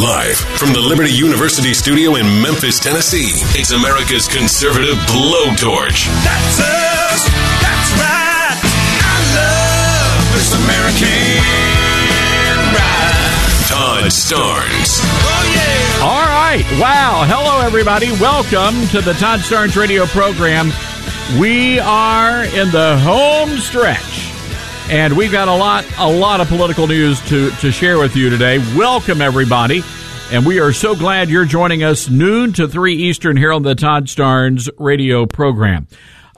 Live from the Liberty University studio in Memphis, Tennessee, it's America's conservative blowtorch. That's us. That's right. I love this American ride. Todd Starnes. Oh, yeah. All right. Wow. Hello, everybody. Welcome to the Todd Starnes radio program. We are in the home stretch. And we've got a lot, a lot of political news to, to share with you today. Welcome, everybody. And we are so glad you're joining us noon to 3 Eastern here on the Todd Starnes radio program.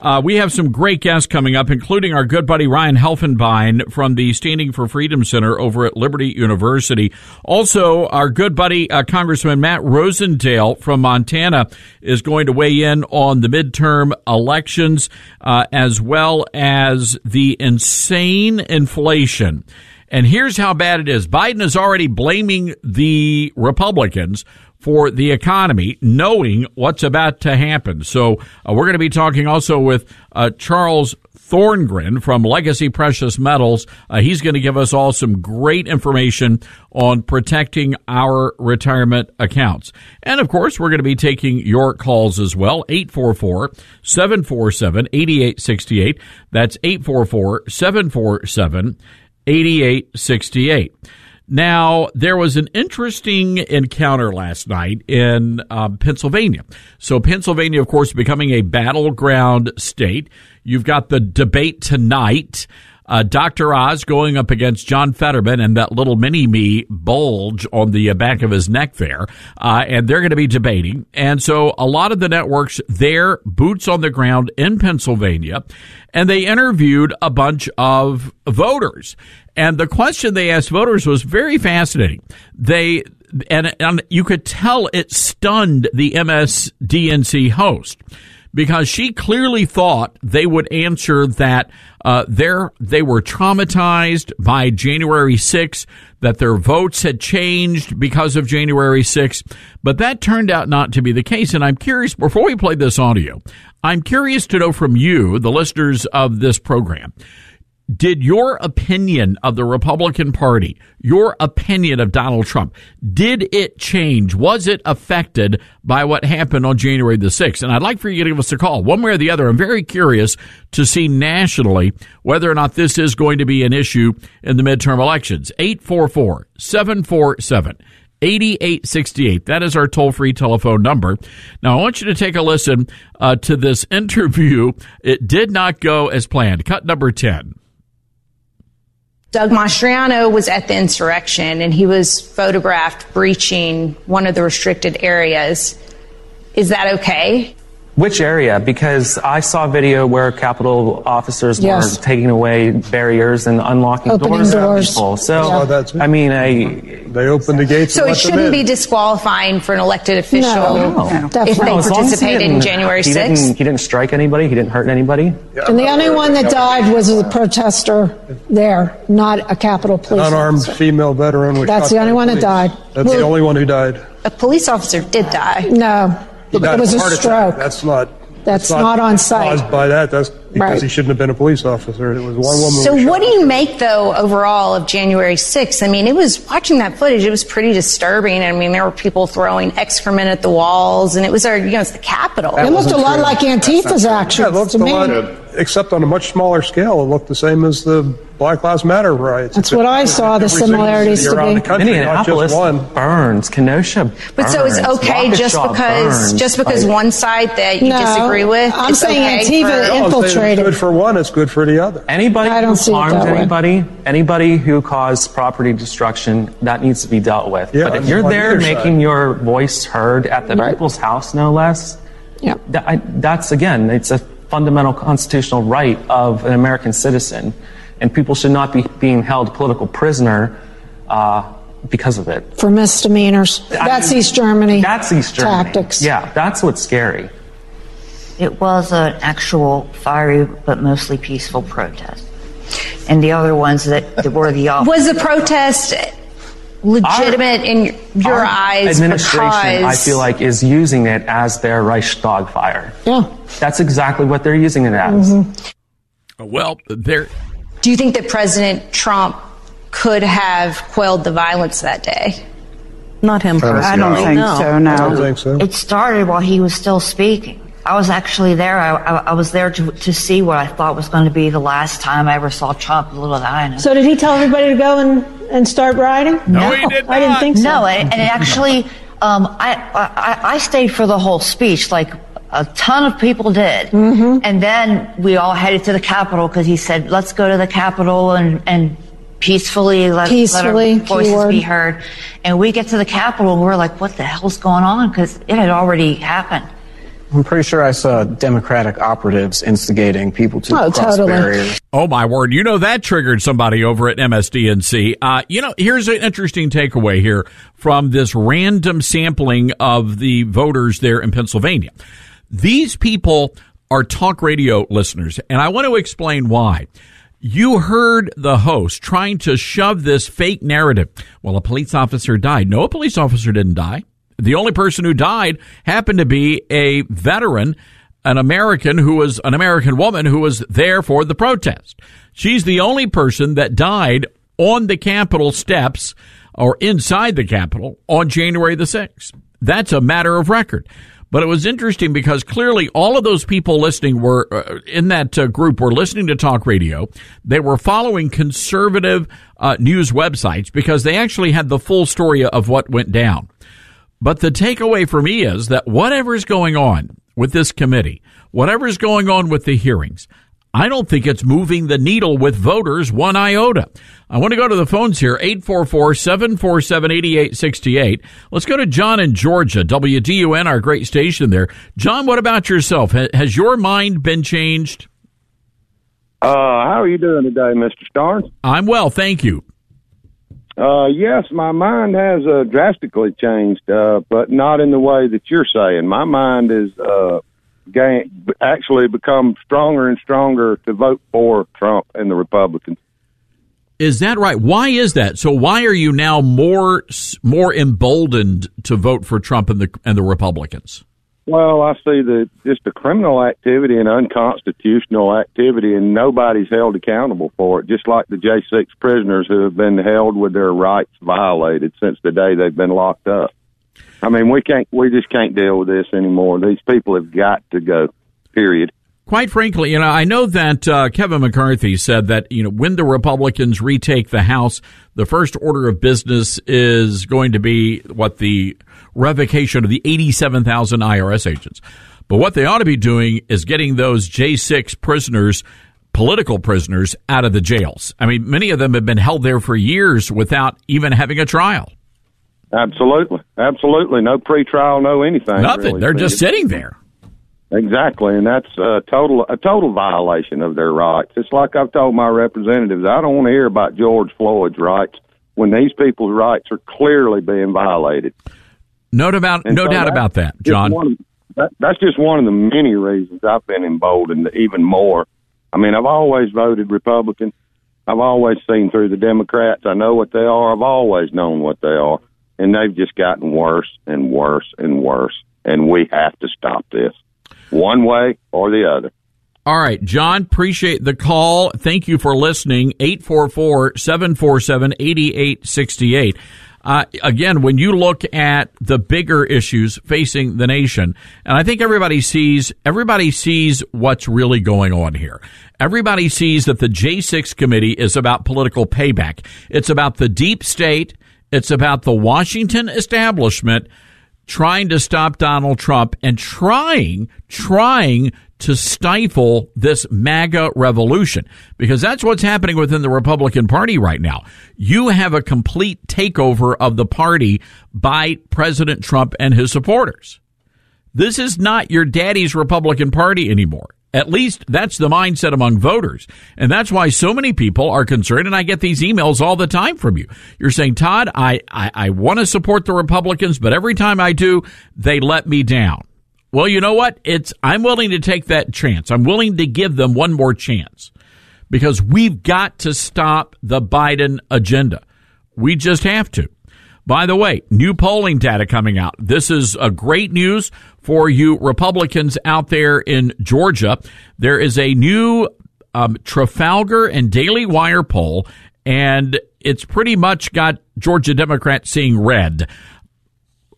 Uh, we have some great guests coming up, including our good buddy Ryan Helfenbein from the Standing for Freedom Center over at Liberty University. Also, our good buddy uh, Congressman Matt Rosendale from Montana is going to weigh in on the midterm elections uh, as well as the insane inflation. And here's how bad it is. Biden is already blaming the Republicans for the economy, knowing what's about to happen. So uh, we're going to be talking also with uh, Charles Thorngren from Legacy Precious Metals. Uh, he's going to give us all some great information on protecting our retirement accounts. And of course, we're going to be taking your calls as well. 844 747 8868. That's 844 747 8868. Now, there was an interesting encounter last night in uh, Pennsylvania. So, Pennsylvania, of course, becoming a battleground state. You've got the debate tonight. Uh, Dr. Oz going up against John Fetterman and that little mini me bulge on the uh, back of his neck there. Uh, and they're going to be debating. And so a lot of the networks, they're boots on the ground in Pennsylvania, and they interviewed a bunch of voters. And the question they asked voters was very fascinating. They, and, and you could tell it stunned the MSDNC host because she clearly thought they would answer that uh, they were traumatized by January 6th, that their votes had changed because of January 6th, but that turned out not to be the case. And I'm curious, before we play this audio, I'm curious to know from you, the listeners of this program, did your opinion of the Republican Party, your opinion of Donald Trump, did it change? Was it affected by what happened on January the 6th? And I'd like for you to give us a call, one way or the other. I'm very curious to see nationally whether or not this is going to be an issue in the midterm elections. 844 747 8868. That is our toll free telephone number. Now, I want you to take a listen uh, to this interview. It did not go as planned. Cut number 10. Doug Mastriano was at the insurrection and he was photographed breaching one of the restricted areas. Is that okay? Which area? Because I saw video where Capitol officers Yes. were taking away barriers and unlocking Opening doors. for doors. people. So, Yeah. Oh, I mean, I, They opened the gates. So and it let shouldn't in. be disqualifying for an elected official no, if they No, as long as he participated in didn't- January he 6th. Didn't, he didn't strike anybody. He didn't hurt anybody. And the only one that died was a protester there, not a Capitol police Unarmed officer. female veteran. That's the only one that died. That's the only one who died. A police officer did die. No, He died it was a heart attack. stroke. That's not. That's not on site. Caused by that. That's because Right. he shouldn't have been a police officer. It was one woman. So who was what do shot. you make though overall of January 6th? I mean, it was watching that footage. It was pretty disturbing. I mean, there were people throwing excrement at the walls, and it was our, you know, it's the Capitol. It looked a lot like Antifa's Yeah, it looked to a me. lot. Except on a much smaller scale, it looked the same as the Black Lives Matter riots. That's what I saw the similarities to be. the country, not Minneapolis just one. burns, Kenosha But so it's burns, okay just because burns. just because Like, one side that you No, disagree with. I'm it's saying okay Antifa for- No, infiltrated. It's good for one, it's good for the other. Anybody I don't who see it harms way. anybody, anybody who caused property destruction, that needs to be dealt with. Yeah, but if you're there making side. your voice heard at the Right. people's house, no less, Yeah. that, I, that's again, it's a fundamental constitutional right of an American citizen, and people should not be being held political prisoner uh, because of it. For misdemeanors. I That's mean, East Germany. That's East Germany. Tactics. Yeah, that's what's scary. It was an actual fiery but mostly peaceful protest. And the other ones that, that were the opposite. Was the protest legitimate in your Our eyes? administration, because I feel like, is using it as their Reichstag fire. Yeah. That's exactly what they're using it as. Mm-hmm. Well, there. Do you think that President Trump could have quelled the violence that day? Not him personally. I don't think no. so, no. I don't think so. It started while he was still speaking. I was actually there. I, I, I was there to, to see what I thought was going to be the last time I ever saw Trump in Little Diana. So did he tell everybody to go and, and start rioting? No, he did I didn't think so. No, and, and actually, um, I, I, I stayed for the whole speech. Like a ton of people did, Mm-hmm. and then we all headed to the Capitol because he said, "Let's go to the Capitol and and peacefully let, Peacefully, let our voices keyword. be heard." And we get to the Capitol, and we're like, "What the hell's going on?" Because it had already happened. I'm pretty sure I saw Democratic operatives instigating people to Oh, cross totally. barriers. Oh my word! You know that triggered somebody over at MSDNC. Uh, you know, here's an interesting takeaway here from this random sampling of the voters there in Pennsylvania. These people are talk radio listeners, and I want to explain why. You heard the host trying to shove this fake narrative. Well, a police officer died. No, a police officer didn't die. The only person who died happened to be a veteran, an American who was an American woman who was there for the protest. She's the only person that died on the Capitol steps or inside the Capitol on January the 6th. That's a matter of record. But it was interesting because clearly all of those people listening were uh, in that uh, group were listening to talk radio. They were following conservative uh, news websites because they actually had the full story of what went down. But the takeaway for me is that whatever's going on with this committee, whatever's going on with the hearings, I don't think it's moving the needle with voters one iota. I want to go to the phones here, 844-747-8868. Let's go to John in Georgia, WDUN, our great station there. John, what about yourself? Has your mind been changed? Uh, how are you doing today, Mr. Starnes? I'm well, thank you. Uh, yes, my mind has uh, drastically changed, uh, but not in the way that you're saying. My mind is uh, actually become stronger and stronger to vote for Trump and the Republicans. Is that right? Why is that? So why are you now more more emboldened to vote for Trump and the and the Republicans? Well, I see the just the criminal activity and unconstitutional activity, and nobody's held accountable for it. Just like the J six prisoners who have been held with their rights violated since the day they've been locked up. I mean, we can't, we just can't deal with this anymore. These people have got to go. Period. Quite frankly, you know, I know that uh, Kevin McCarthy said that you know when the Republicans retake the House, the first order of business is going to be what the revocation of the eighty-seven thousand IRS agents. But what they ought to be doing is getting those J six prisoners, political prisoners, out of the jails. I mean, many of them have been held there for years without even having a trial. Absolutely, absolutely. No pretrial, no anything. Nothing. really. They're just sitting there. Exactly, and that's a total a total violation of their rights. It's like I've told my representatives, I don't want to hear about George Floyd's rights when these people's rights are clearly being violated. No doubt, And no so doubt about that, John. one- that, that's just one of the many reasons I've been emboldened even more. I mean, I've always voted Republican. I've always seen through the Democrats. I know what they are. I've always known what they are, and they've just gotten worse and worse and worse. And we have to stop this, one way or the other. All right, John, appreciate the call. Thank you for listening. 844 747 8868. Uh, again, when you look at the bigger issues facing the nation, and I think everybody sees everybody sees what's really going on here. Everybody sees that the J6 committee is about political payback. It's about the deep state. It's about the Washington establishment trying to stop Donald Trump and trying, trying to stifle this MAGA revolution because that's what's happening within the Republican Party right now. You have a complete takeover of the party by President Trump and his supporters. This is not your daddy's Republican Party anymore. At least that's the mindset among voters. And that's why so many people are concerned. And I get these emails all the time from you. You're saying, Todd, I, I, I want to support the Republicans, but every time I do, they let me down. Well, you know what? It's, I'm willing to take that chance. I'm willing to give them one more chance because we've got to stop the Biden agenda. We just have to. By the way, new polling data coming out. This is a great news for you Republicans out there in Georgia. There is a new um, Trafalgar and Daily Wire poll, and it's pretty much got Georgia Democrats seeing red.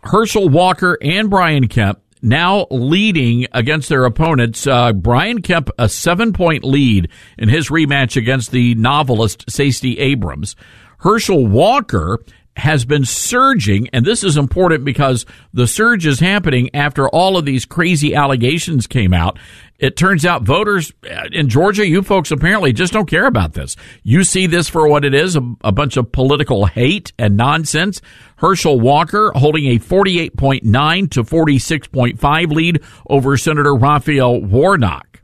Herschel Walker and Brian Kemp now leading against their opponents. Uh, Brian Kemp, a seven point lead in his rematch against the novelist Stacey Abrams. Herschel Walker has been surging, and this is important because the surge is happening after all of these crazy allegations came out. It turns out voters uh, in Georgia, you folks apparently just don't care about this. You see this for what it is, a, a bunch of political hate and nonsense. Herschel Walker holding a 48.9 to 46.5 lead over Senator Raphael Warnock.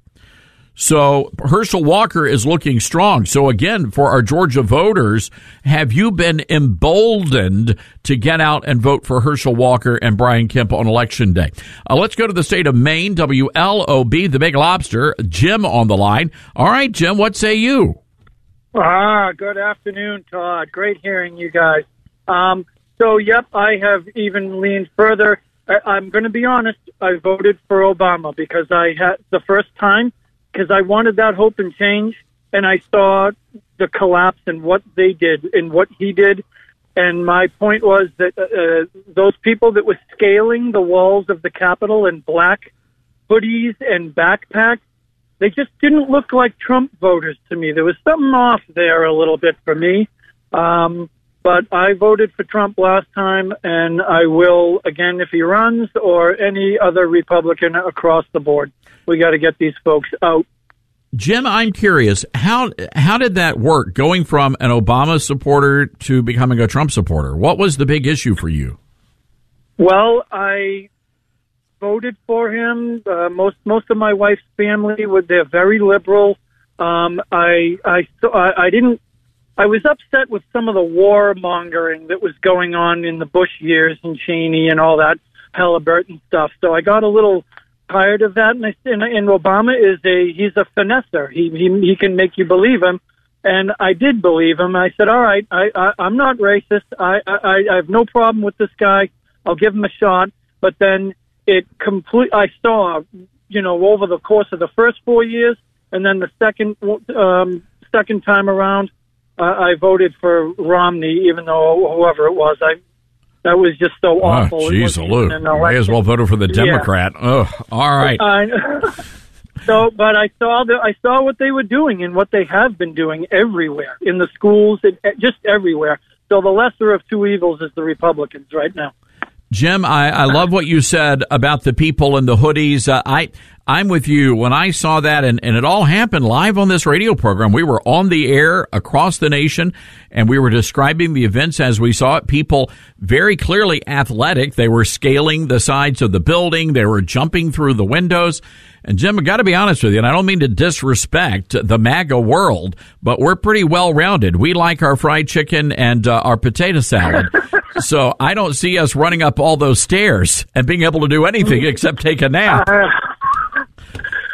So Herschel Walker is looking strong. So again, for our Georgia voters, have you been emboldened to get out and vote for Herschel Walker and Brian Kemp on election day? Uh, let's go to the state of Maine, WLOB, the Big Lobster. Jim on the line. All right, Jim, what say you? Ah, good afternoon, Todd. Great hearing you guys. Um, so, yep, I have even leaned further. I, I'm going to be honest. I voted for Obama because I had the first time because I wanted that hope and change, and I saw the collapse and what they did and what he did. And my point was that uh, uh, those people that were scaling the walls of the Capitol in black hoodies and backpacks, they just didn't look like Trump voters to me. There was something off there a little bit for me. Um, but I voted for Trump last time, and I will again if he runs or any other Republican across the board. We got to get these folks out. Jim, I'm curious how how did that work? Going from an Obama supporter to becoming a Trump supporter, what was the big issue for you? Well, I voted for him. Uh, most most of my wife's family were they're very liberal. Um, I I I didn't I was upset with some of the warmongering that was going on in the Bush years and Cheney and all that Halliburton stuff. So I got a little tired of that. And, I, and, and Obama is a he's a finesser. He, he he can make you believe him. And I did believe him. I said, all right, I, I I'm not racist. I, I I have no problem with this guy. I'll give him a shot. But then it complete. I saw, you know, over the course of the first four years, and then the second um, second time around I, I voted for Romney, even though whoever it was, I that was just so ah, awful. Jeez, oh, Luke, may as well vote for the Democrat. Yeah. Ugh. All right. so, but I saw the I saw what they were doing and what they have been doing everywhere in the schools, and just everywhere. So the lesser of two evils is the Republicans right now. Jim, I, I love what you said about the people in the hoodies. Uh, I I'm with you. When I saw that, and, and it all happened live on this radio program, we were on the air across the nation, and we were describing the events as we saw it. People very clearly athletic. They were scaling the sides of the building. They were jumping through the windows. And Jim, I got to be honest with you, and I don't mean to disrespect the MAGA world, but we're pretty well rounded. We like our fried chicken and uh, our potato salad. so I don't see us running up all those stairs and being able to do anything except take a nap.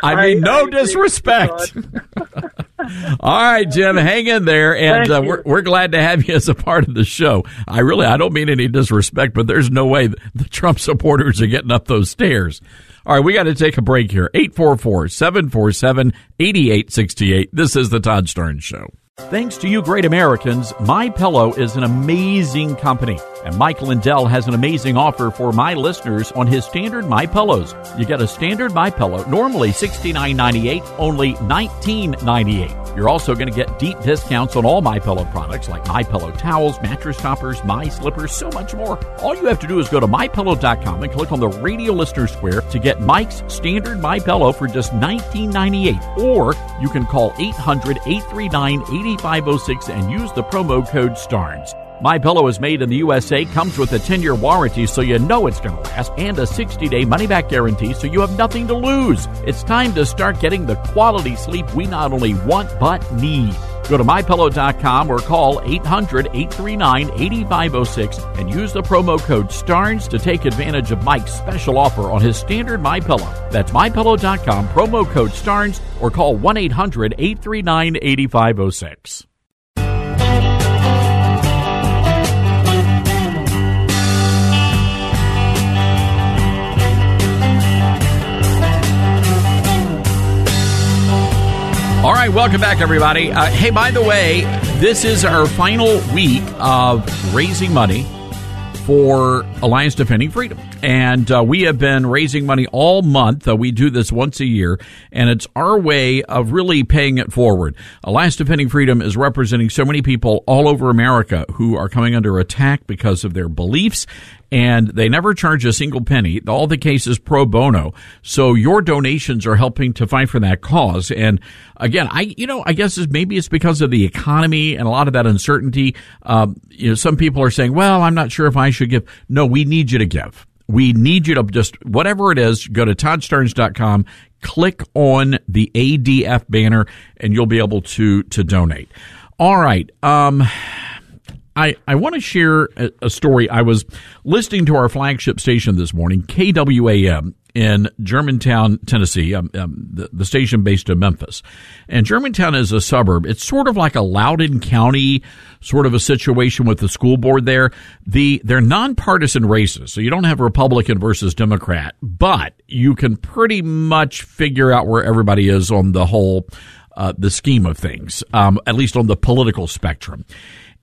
I mean, no I disrespect. All right, Jim, hang in there, and uh, we're we're glad to have you as a part of the show. I really, I don't mean any disrespect, but there's no way the Trump supporters are getting up those stairs. All right, we got to take a break here. 844 747 8868. This is the Todd Starnes Show. Thanks to you great Americans, My Pillow is an amazing company. And Mike Lindell has an amazing offer for my listeners on his standard My Pillows. You get a standard My Pillow, normally $69.98, only $19.98. You're also going to get deep discounts on all My Pillow products like My Pillow towels, mattress toppers, My Slippers, so much more. All you have to do is go to mypillow.com and click on the radio listener square to get Mike's standard My Pillow for just $19.98. Or you can call 800-839-8506 and use the promo code STARNES. My Pillow is made in the USA, comes with a 10-year warranty so you know it's going to last, and a 60-day money-back guarantee so you have nothing to lose. It's time to start getting the quality sleep we not only want but need. Go to mypillow.com or call 800-839-8506 and use the promo code STARNES to take advantage of Mike's special offer on his standard My Pillow. That's mypillow.com promo code STARNES or call 1-800-839-8506. All right, welcome back, everybody. Uh, hey, by the way, this is our final week of raising money for Alliance Defending Freedom. And uh, we have been raising money all month. Uh, we do this once a year, and it's our way of really paying it forward. Alliance Defending Freedom is representing so many people all over America who are coming under attack because of their beliefs and they never charge a single penny. All the cases pro bono. So your donations are helping to fight for that cause. And again, I, you know, I guess it's, maybe it's because of the economy and a lot of that uncertainty. Um, you know, some people are saying, well, I'm not sure if I should give. No, we need you to give. We need you to just, whatever it is, go to toddstarnes.com, click on the ADF banner, and you'll be able to, to donate. All right. Um, I, I want to share a, a, story. I was listening to our flagship station this morning, KWAM, in Germantown, Tennessee, um, um, the, the, station based in Memphis. And Germantown is a suburb. It's sort of like a Loudoun County sort of a situation with the school board there. The they're nonpartisan races, so you don't have Republican versus Democrat, but you can pretty much figure out where everybody is on the whole uh, the scheme of things, um, at least on the political spectrum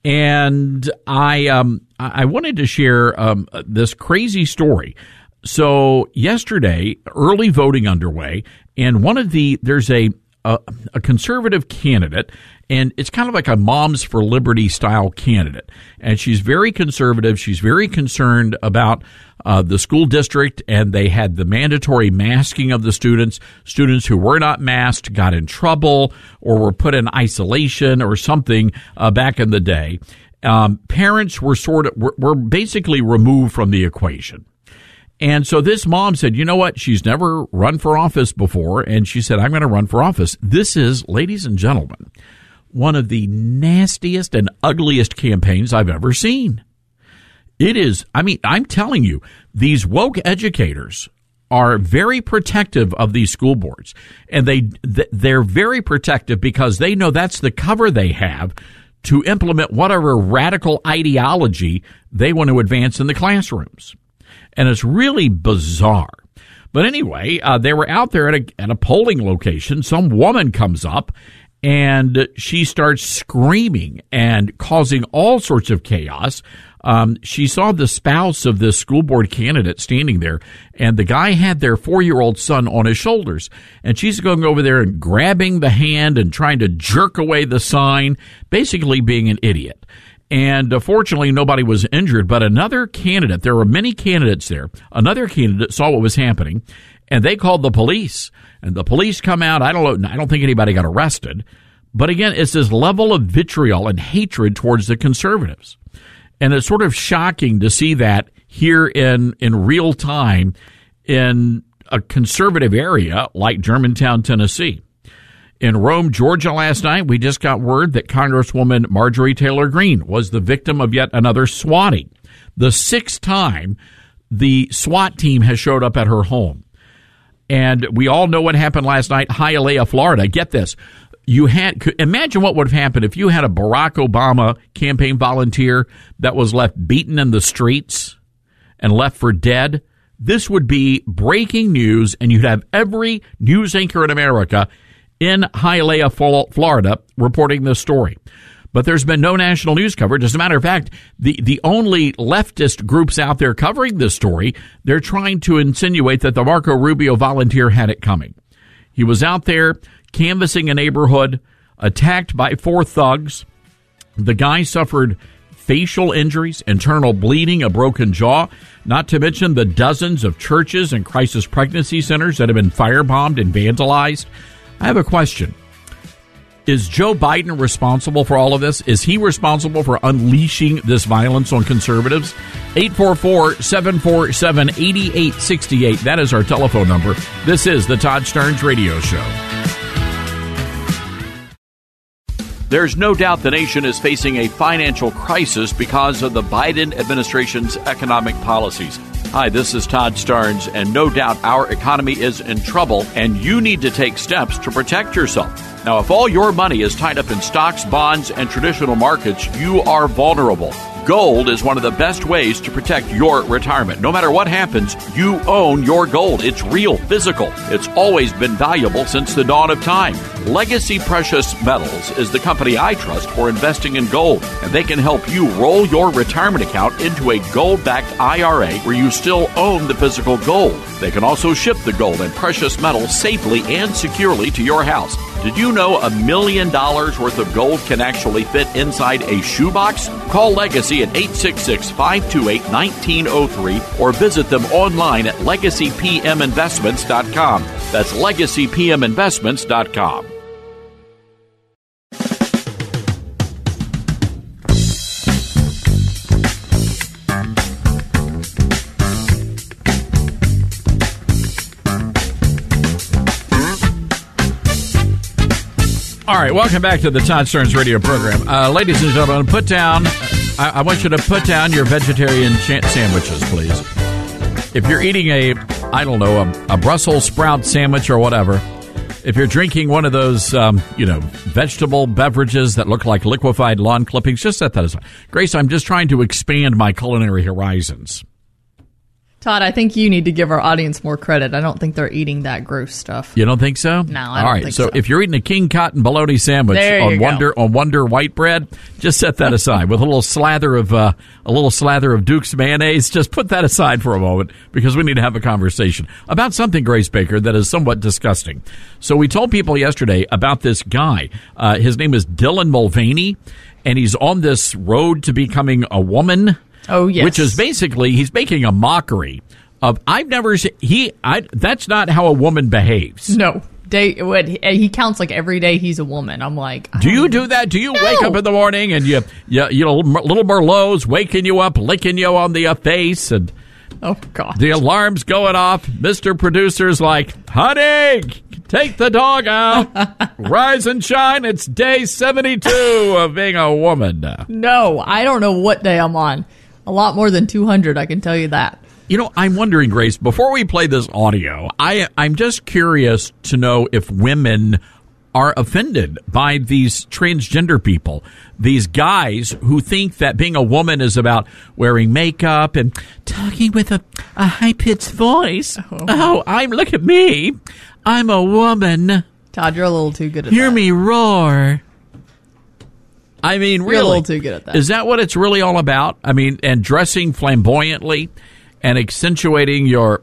and I um, I wanted to share um, this crazy story. So yesterday, early voting underway, and one of the there's a a, a conservative candidate, and it's kind of like a Moms for Liberty style candidate, and she's very conservative. She's very concerned about uh, the school district, and they had the mandatory masking of the students. Students who were not masked got in trouble or were put in isolation or something uh, back in the day. Um, parents were sort of were, were basically removed from the equation. And so this mom said, you know what? She's never run for office before. And she said, I'm going to run for office. This is, ladies and gentlemen, one of the nastiest and ugliest campaigns I've ever seen. It is, I mean, I'm telling you, these woke educators are very protective of these school boards and they they're very protective because they know that's the cover they have to implement whatever radical ideology they want to advance in the classrooms and it's really bizarre but anyway uh, they were out there at a, at a polling location some woman comes up and she starts screaming and causing all sorts of chaos um, she saw the spouse of this school board candidate standing there, and the guy had their four year old son on his shoulders. And she's going over there and grabbing the hand and trying to jerk away the sign, basically being an idiot. And uh, fortunately, nobody was injured. But another candidate, there were many candidates there, another candidate saw what was happening, and they called the police. And the police come out. I don't know. I don't think anybody got arrested. But again, it's this level of vitriol and hatred towards the conservatives. And it's sort of shocking to see that here in, in real time in a conservative area like Germantown, Tennessee. In Rome, Georgia last night, we just got word that Congresswoman Marjorie Taylor Greene was the victim of yet another swatting. The sixth time the SWAT team has showed up at her home. And we all know what happened last night, Hialeah, Florida. Get this you had imagine what would have happened if you had a Barack Obama campaign volunteer that was left beaten in the streets and left for dead. This would be breaking news, and you'd have every news anchor in America in Hialeah, Florida, reporting this story. But there's been no national news coverage. As a matter of fact, the, the only leftist groups out there covering this story, they're trying to insinuate that the Marco Rubio volunteer had it coming. He was out there canvassing a neighborhood, attacked by four thugs. The guy suffered facial injuries, internal bleeding, a broken jaw, not to mention the dozens of churches and crisis pregnancy centers that have been firebombed and vandalized. I have a question. Is Joe Biden responsible for all of this? Is he responsible for unleashing this violence on conservatives? 844 747 8868. That is our telephone number. This is the Todd Starnes Radio Show. There's no doubt the nation is facing a financial crisis because of the Biden administration's economic policies. Hi, this is Todd Starnes, and no doubt our economy is in trouble, and you need to take steps to protect yourself. Now, if all your money is tied up in stocks, bonds, and traditional markets, you are vulnerable. Gold is one of the best ways to protect your retirement. No matter what happens, you own your gold. It's real, physical. It's always been valuable since the dawn of time. Legacy Precious Metals is the company I trust for investing in gold, and they can help you roll your retirement account into a gold backed IRA where you still own the physical gold. They can also ship the gold and precious metals safely and securely to your house. Did you know a million dollars worth of gold can actually fit inside a shoebox? Call Legacy at 866 528 1903 or visit them online at legacypminvestments.com. That's legacypminvestments.com. All right, welcome back to the Todd Starnes radio program. Uh, ladies and gentlemen, put down, I, I, want you to put down your vegetarian sandwiches, please. If you're eating a, I don't know, a, a, Brussels sprout sandwich or whatever, if you're drinking one of those, um, you know, vegetable beverages that look like liquefied lawn clippings, just set that aside. Grace, I'm just trying to expand my culinary horizons. Todd, I think you need to give our audience more credit. I don't think they're eating that gross stuff. You don't think so? No, I All right. So, so, if you're eating a king cotton bologna sandwich on Wonder on Wonder white bread, just set that aside with a little slather of uh, a little slather of Duke's mayonnaise. Just put that aside for a moment because we need to have a conversation about something, Grace Baker, that is somewhat disgusting. So we told people yesterday about this guy. Uh, his name is Dylan Mulvaney, and he's on this road to becoming a woman. Oh yes, which is basically he's making a mockery of I've never seen he. I that's not how a woman behaves. No. Day, what, he counts like every day he's a woman. I'm like, do you do that? Do you no. wake up in the morning and you, you, you know, little Merlot's waking you up, licking you on the uh, face, and oh god, the alarm's going off. Mister Producer's like, honey, take the dog out, rise and shine. It's day seventy two of being a woman. No, I don't know what day I'm on. A lot more than 200, I can tell you that. You know, I'm wondering, Grace, before we play this audio, I, I'm just curious to know if women are offended by these transgender people, these guys who think that being a woman is about wearing makeup and talking with a, a high pitched voice. Oh. oh, I'm look at me, I'm a woman. Todd, you're a little too good at Hear that. me roar. I mean, really, You're a little too good at that. Is that what it's really all about? I mean, and dressing flamboyantly and accentuating your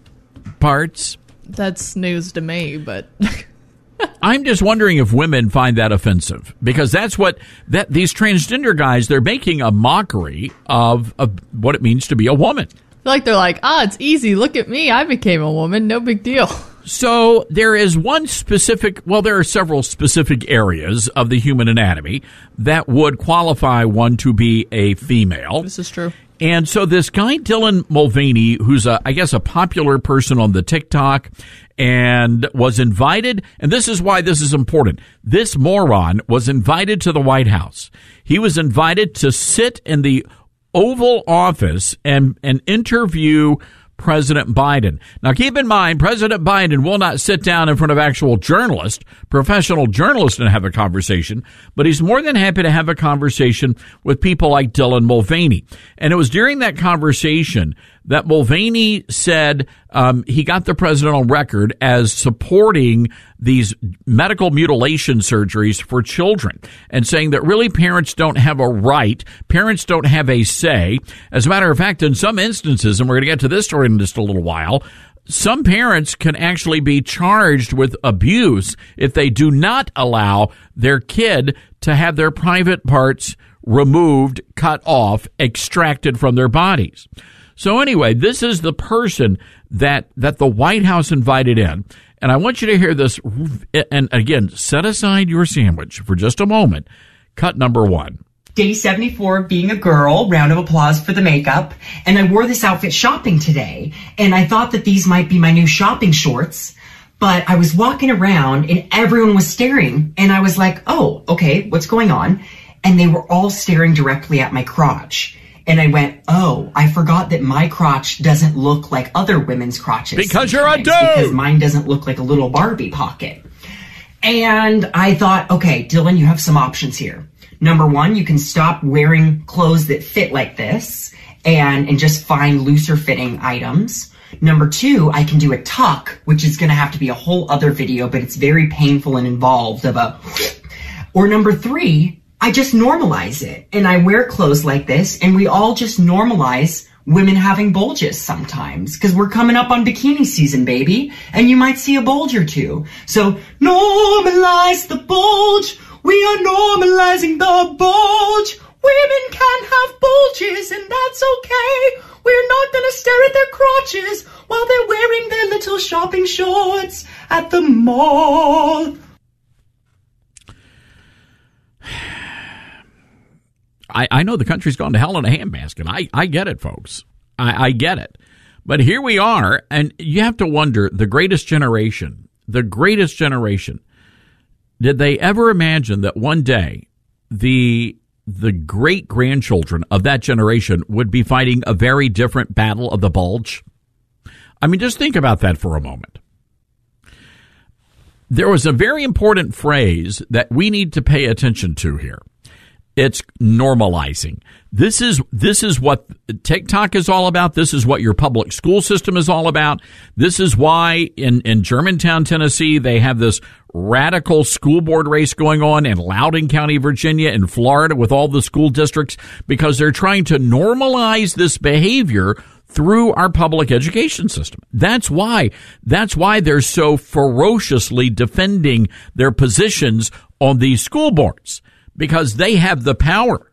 parts. That's news to me, but I'm just wondering if women find that offensive because that's what that these transgender guys they're making a mockery of, of what it means to be a woman. Like they're like, ah, it's easy. Look at me. I became a woman. No big deal. So there is one specific, well, there are several specific areas of the human anatomy that would qualify one to be a female. This is true. And so this guy, Dylan Mulvaney, who's a, I guess a popular person on the TikTok and was invited, and this is why this is important. This moron was invited to the White House. He was invited to sit in the Oval Office and, and interview President Biden. Now, keep in mind, President Biden will not sit down in front of actual journalists, professional journalists, and have a conversation, but he's more than happy to have a conversation with people like Dylan Mulvaney. And it was during that conversation that Mulvaney said um, he got the president on record as supporting these medical mutilation surgeries for children and saying that really parents don't have a right, parents don't have a say. As a matter of fact, in some instances, and we're going to get to this story in just a little while, some parents can actually be charged with abuse if they do not allow their kid to have their private parts removed, cut off, extracted from their bodies. So anyway, this is the person that that the White House invited in. And I want you to hear this and again, set aside your sandwich for just a moment. Cut number 1. Day 74 being a girl, round of applause for the makeup. And I wore this outfit shopping today. And I thought that these might be my new shopping shorts. But I was walking around and everyone was staring. And I was like, oh, okay, what's going on? And they were all staring directly at my crotch. And I went, oh, I forgot that my crotch doesn't look like other women's crotches. Because you're a dude! Because mine doesn't look like a little Barbie pocket. And I thought, okay, Dylan, you have some options here. Number one, you can stop wearing clothes that fit like this and, and just find looser fitting items. Number two, I can do a tuck, which is going to have to be a whole other video, but it's very painful and involved of a, or number three, I just normalize it and I wear clothes like this and we all just normalize women having bulges sometimes because we're coming up on bikini season, baby, and you might see a bulge or two. So normalize the bulge. We are normalizing the bulge. Women can have bulges and that's okay. We're not gonna stare at their crotches while they're wearing their little shopping shorts at the mall. I, I know the country's gone to hell in a handbasket. I, I get it, folks. I, I get it. But here we are, and you have to wonder the greatest generation, the greatest generation, did they ever imagine that one day the the great grandchildren of that generation would be fighting a very different battle of the bulge? I mean, just think about that for a moment. There was a very important phrase that we need to pay attention to here. It's normalizing. This is this is what TikTok is all about. This is what your public school system is all about. This is why in in Germantown, Tennessee, they have this radical school board race going on in Loudoun County, Virginia, in Florida with all the school districts because they're trying to normalize this behavior through our public education system. That's why, that's why they're so ferociously defending their positions on these school boards because they have the power.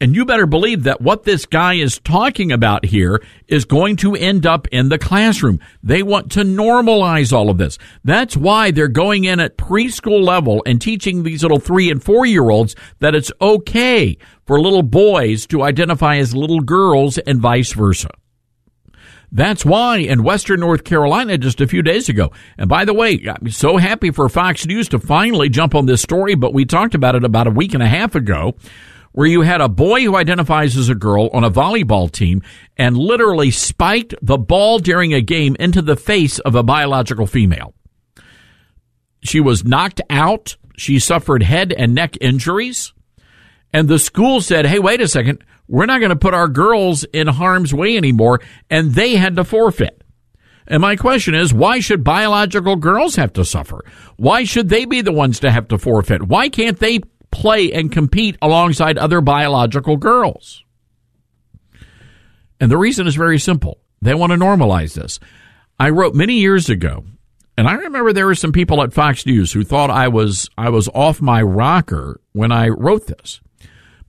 And you better believe that what this guy is talking about here is going to end up in the classroom. They want to normalize all of this. That's why they're going in at preschool level and teaching these little three and four year olds that it's okay for little boys to identify as little girls and vice versa. That's why in Western North Carolina just a few days ago, and by the way, I'm so happy for Fox News to finally jump on this story, but we talked about it about a week and a half ago, where you had a boy who identifies as a girl on a volleyball team and literally spiked the ball during a game into the face of a biological female. She was knocked out. She suffered head and neck injuries. And the school said, hey, wait a second we're not going to put our girls in harm's way anymore. And they had to forfeit. And my question is, why should biological girls have to suffer? Why should they be the ones to have to forfeit? Why can't they play and compete alongside other biological girls? And the reason is very simple. They want to normalize this. I wrote many years ago, and I remember there were some people at Fox News who thought I was I was off my rocker when I wrote this.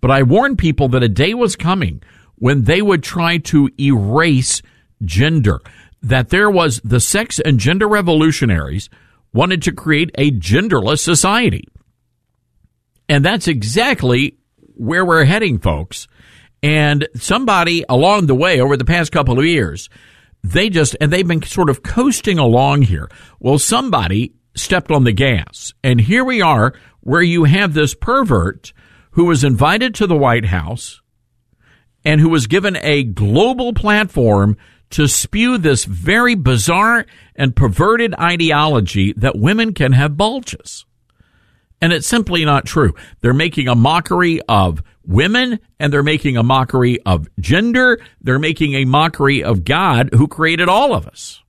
But I warned people that a day was coming when they would try to erase gender, that there was the sex and gender revolutionaries wanted to create a genderless society. And that's exactly where we're heading, folks. And somebody along the way over the past couple of years, they just, and they've been sort of coasting along here. Well, somebody stepped on the gas. And here we are where you have this pervert who was invited to the White House and who was given a global platform to spew this very bizarre and perverted ideology that women can have bulges. And it's simply not true. They're making a mockery of women and they're making a mockery of gender. They're making a mockery of God who created all of us.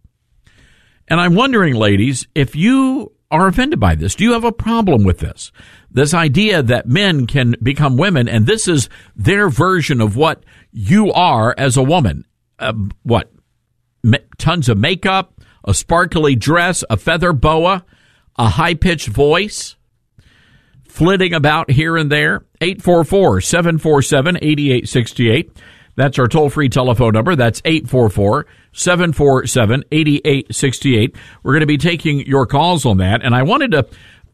And I'm wondering, ladies, if you are offended by this, do you have a problem with this? This idea that men can become women and this is their version of what you are as a woman. Uh, what? tons of makeup, a sparkly dress, a feather boa, a high pitched voice flitting about here and there. 844 747 8868. That's our toll free telephone number. That's 844 747 8868. We're going to be taking your calls on that. And I wanted to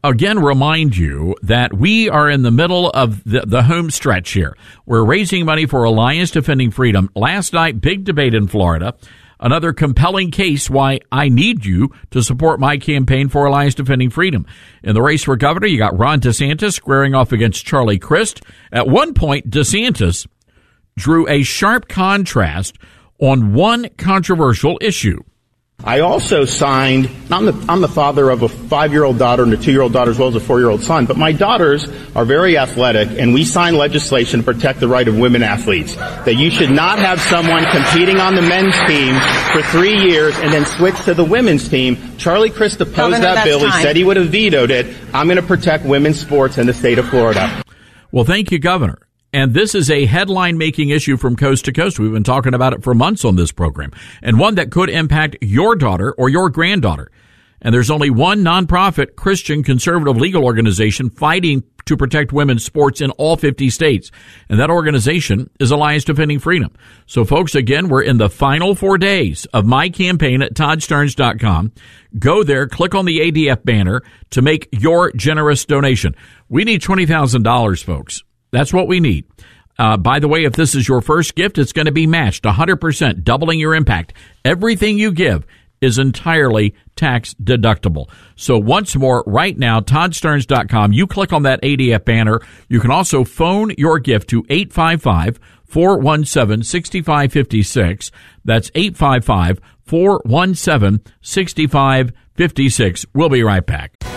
again remind you that we are in the middle of the, the home stretch here. We're raising money for Alliance Defending Freedom. Last night, big debate in Florida another compelling case why I need you to support my campaign for Alliance Defending Freedom. In the race for governor, you got Ron DeSantis squaring off against Charlie Crist. At one point, DeSantis drew a sharp contrast on one controversial issue. I also signed, I'm the, I'm the father of a five year old daughter and a two year old daughter as well as a four year old son, but my daughters are very athletic and we signed legislation to protect the right of women athletes. That you should not have someone competing on the men's team for three years and then switch to the women's team. Charlie Crist opposed Governor, that bill. He said he would have vetoed it. I'm going to protect women's sports in the state of Florida. Well, thank you, Governor. And this is a headline making issue from coast to coast. We've been talking about it for months on this program and one that could impact your daughter or your granddaughter. And there's only one nonprofit Christian conservative legal organization fighting to protect women's sports in all 50 states. And that organization is Alliance Defending Freedom. So folks, again, we're in the final four days of my campaign at toddstarnes.com. Go there, click on the ADF banner to make your generous donation. We need $20,000, folks. That's what we need. Uh, by the way, if this is your first gift, it's going to be matched 100%, doubling your impact. Everything you give is entirely tax deductible. So once more, right now, toddstarnes.com, you click on that ADF banner. You can also phone your gift to 855 417 6556. That's 855 417 6556. We'll be right back.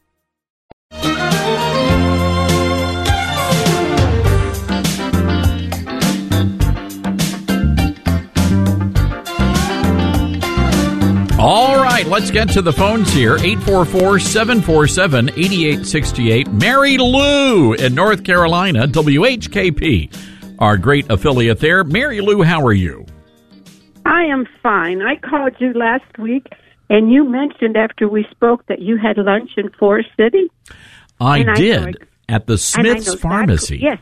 Let's get to the phones here. 844 747 8868. Mary Lou in North Carolina, WHKP, our great affiliate there. Mary Lou, how are you? I am fine. I called you last week and you mentioned after we spoke that you had lunch in Forest City. I and did I at the Smith's exactly, Pharmacy. Yes,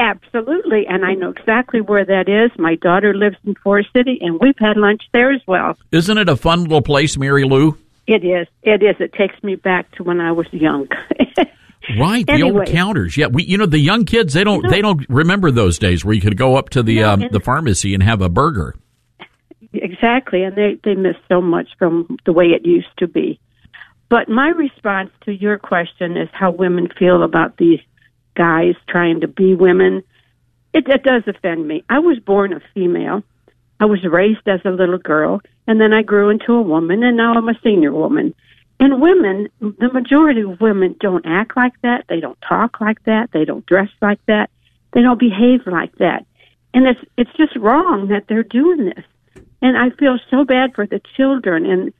Absolutely, and I know exactly where that is. My daughter lives in Forest City, and we've had lunch there as well. Isn't it a fun little place, Mary Lou? It is. It is. It takes me back to when I was young. right, the anyway, old counters. Yeah, we. You know, the young kids they don't you know, they don't remember those days where you could go up to the no, um, the pharmacy and have a burger. Exactly, and they they miss so much from the way it used to be. But my response to your question is how women feel about these guys trying to be women. It, it does offend me. I was born a female. I was raised as a little girl, and then I grew into a woman, and now I'm a senior woman. And women, the majority of women don't act like that. They don't talk like that. They don't dress like that. They don't behave like that. And it's it's just wrong that they're doing this. And I feel so bad for the children and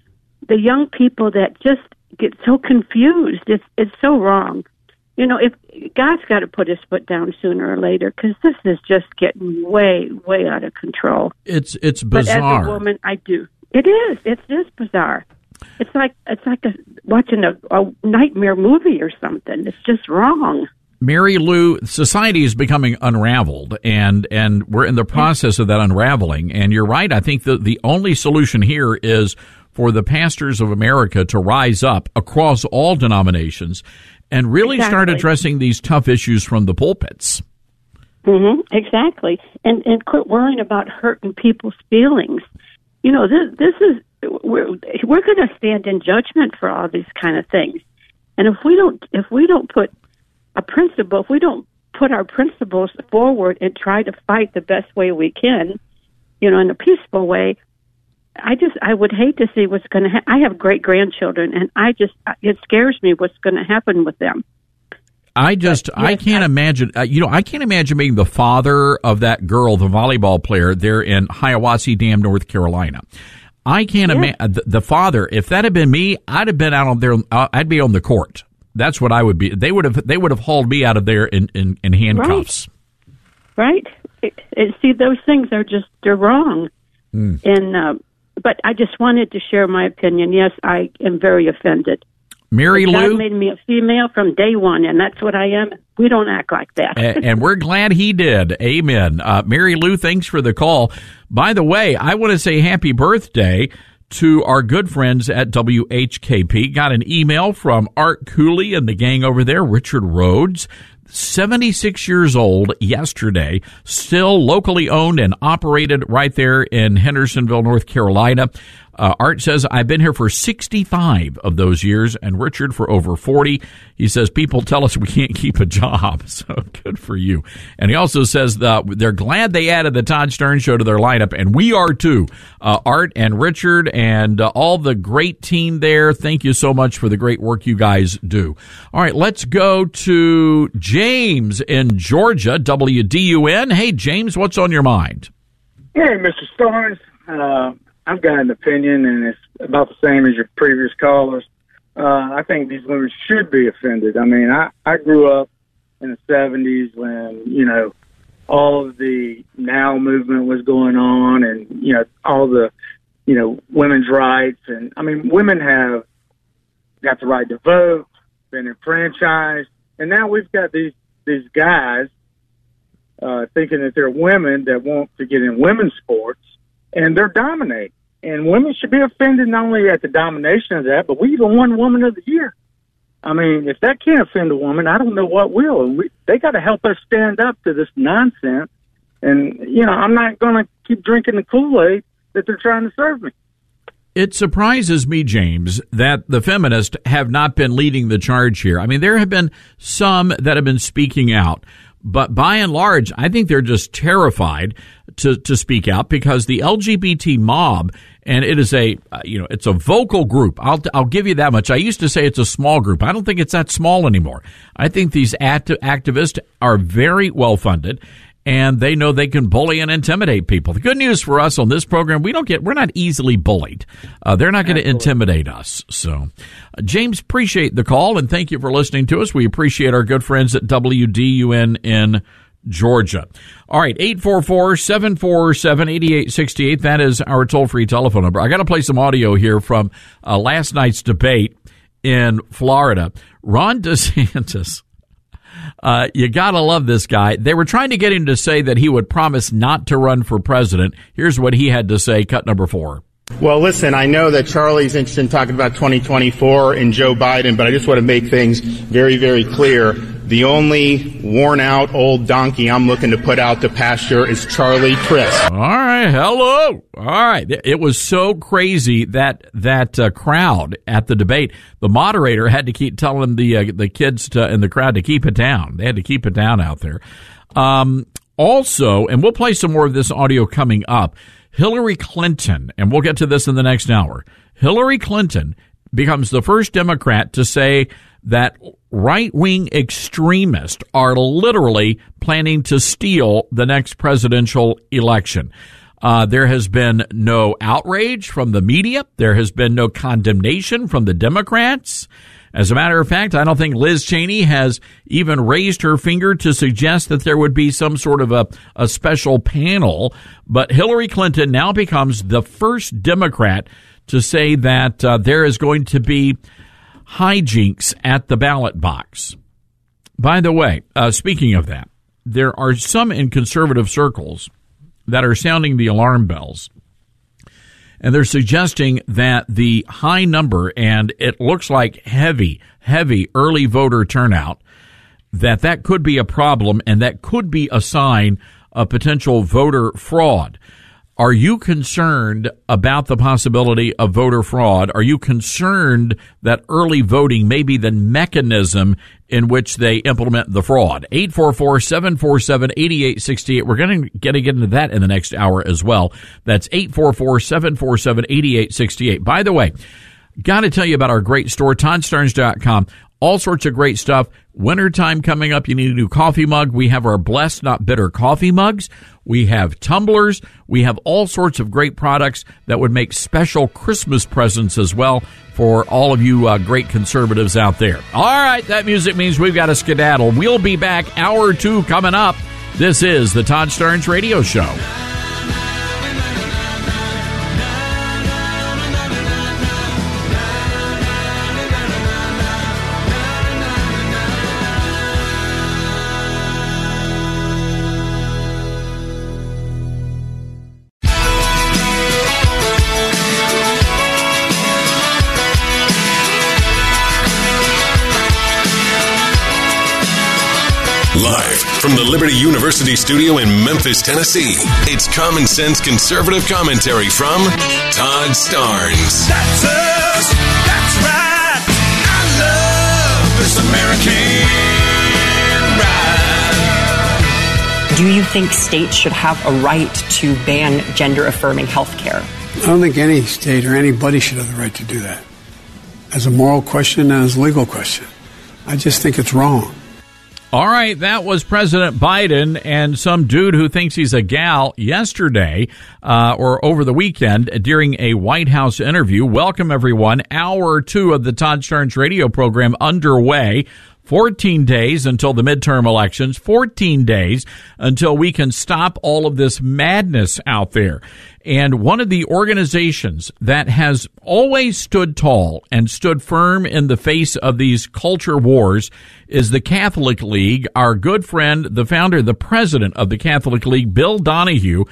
the young people that just get so confused. It's it's so wrong you know, if God's got to put his foot down sooner or later because this is just getting way, way out of control. It's it's But bizarre. as a woman, I do. It is. It is bizarre. It's like it's like a, watching a, a nightmare movie or something. It's just wrong. Mary Lou, society is becoming unraveled, and and we're in the process of that unraveling. And you're right. I think the the only solution here is for the pastors of America to rise up across all denominations and really start addressing these tough issues from the pulpits. hmm Exactly, and and quit worrying about hurting people's feelings. You know, this this is we're we're going to stand in judgment for all these kind of things, and if we don't if we don't put a principle, if we don't put our principles forward and try to fight the best way we can, you know, in a peaceful way, I just I would hate to see what's going to. Ha- I have great grandchildren, and I just it scares me what's going to happen with them. I just I can't imagine. Uh, you know, I can't imagine being the father of that girl, the volleyball player there in Hiwassee Dam, North Carolina. I can't imagine the, the father. If that had been me, I'd have been out on there. Uh, I'd be on the court. That's what I would be. They would have. They would have hauled me out of there in in, in handcuffs. right? It, it, see, those things are just they're wrong. Mm. And uh, but I just wanted to share my opinion. Yes, I am very offended. Mary God Lou, made me a female from day one, and that's what I am. We don't act like that. A- and we're glad he did. Amen. Uh, Mary Lou, thanks for the call. By the way, I want to say happy birthday to our good friends at WHKP. Got an email from Art Cooley and the gang over there, Richard Rhodes. 76 years old yesterday, still locally owned and operated right there in Hendersonville, North Carolina. Uh, Art says, I've been here for 65 of those years, and Richard for over 40. He says, people tell us we can't keep a job, so good for you. And he also says that they're glad they added the Todd Starnes Show to their lineup, and we are too. Uh, Art and Richard and uh, all the great team there, thank you so much for the great work you guys do. All right, let's go to James in Georgia, WDUN. Hey, James, what's on your mind? Hey, Mr. Starnes. I've got an opinion, and it's about the same as your previous callers. Uh, I think these women should be offended. I mean, I, I grew up in the 70s when, you know, all of the now movement was going on and, you know, all the, you know, women's rights. And, I mean, women have got the right to vote, been enfranchised. And now we've got these, these guys uh, thinking that they're women that want to get in women's sports, and they're dominating. And women should be offended not only at the domination of that, but we even won Woman of the Year. I mean, if that can't offend a woman, I don't know what will. And we, they got to help us stand up to this nonsense. And you know, I'm not going to keep drinking the Kool Aid that they're trying to serve me. It surprises me, James, that the feminists have not been leading the charge here. I mean, there have been some that have been speaking out, but by and large, I think they're just terrified to, to speak out because the LGBT mob, and it is a, uh, you know, it's a vocal group. I'll, I'll give you that much. I used to say it's a small group. I don't think it's that small anymore. I think these act- activists are very well funded and they know they can bully and intimidate people. The good news for us on this program, we don't get, we're not easily bullied. Uh, they're not going to intimidate us. So, uh, James, appreciate the call and thank you for listening to us. We appreciate our good friends at WDUN in Georgia. All right, 844-747-8868. That is our toll-free telephone number. I got to play some audio here from uh, last night's debate in Florida. Ron DeSantis uh, you gotta love this guy. They were trying to get him to say that he would promise not to run for president. Here's what he had to say, cut number four. Well, listen, I know that Charlie's interested in talking about 2024 and Joe Biden, but I just want to make things very, very clear. The only worn out old donkey I'm looking to put out to pasture is Charlie Crist. All right, hello. All right, it was so crazy that that uh, crowd at the debate, the moderator had to keep telling the uh, the kids to, in the crowd to keep it down. They had to keep it down out there. Um, also, and we'll play some more of this audio coming up. Hillary Clinton, and we'll get to this in the next hour. Hillary Clinton becomes the first Democrat to say that right wing extremists are literally planning to steal the next presidential election. Uh, there has been no outrage from the media. There has been no condemnation from the Democrats. As a matter of fact, I don't think Liz Cheney has even raised her finger to suggest that there would be some sort of a, a special panel. But Hillary Clinton now becomes the first Democrat to say that uh, there is going to be hijinks at the ballot box. By the way, uh, speaking of that, there are some in conservative circles that are sounding the alarm bells. And they're suggesting that the high number and it looks like heavy, heavy early voter turnout, that that could be a problem and that could be a sign of potential voter fraud. Are you concerned about the possibility of voter fraud? Are you concerned that early voting may be the mechanism in which they implement the fraud? 844-747-8868. We're going to get to get into that in the next hour as well. That's 844-747-8868. By the way, got to tell you about our great store, ToddStarnes.com all sorts of great stuff. Wintertime coming up. You need a new coffee mug. We have our blessed, not bitter coffee mugs. We have tumblers. We have all sorts of great products that would make special Christmas presents as well for all of you uh, great conservatives out there. All right. That music means we've got a skedaddle. We'll be back hour two coming up. This is the Todd Starnes Radio Show. From the Liberty University studio in Memphis, Tennessee, it's common sense conservative commentary from Todd Starnes. That's us. That's right. I love this American ride. Do you think states should have a right to ban gender affirming health care? I don't think any state or anybody should have the right to do that. As a moral question and as a legal question. I just think it's wrong. All right, that was President Biden and some dude who thinks he's a gal yesterday uh, or over the weekend during a White House interview. Welcome, everyone. Hour two of the Todd Starnes radio program underway. 14 days until the midterm elections, 14 days until we can stop all of this madness out there. And one of the organizations that has always stood tall and stood firm in the face of these culture wars is the Catholic League. Our good friend, the founder, the president of the Catholic League, Bill Donohue.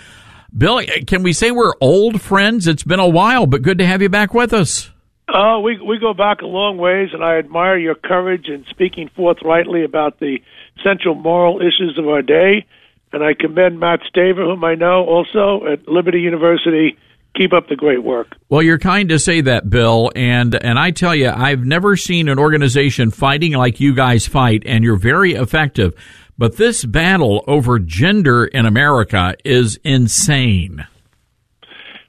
Bill, can we say we're old friends? It's been a while, but good to have you back with us. Oh, we we go back a long ways, and I admire your courage in speaking forthrightly about the central moral issues of our day. And I commend Matt Staver, whom I know also at Liberty University. Keep up the great work. Well, you're kind to say that, Bill, and and I tell you, I've never seen an organization fighting like you guys fight, and you're very effective. But this battle over gender in America is insane.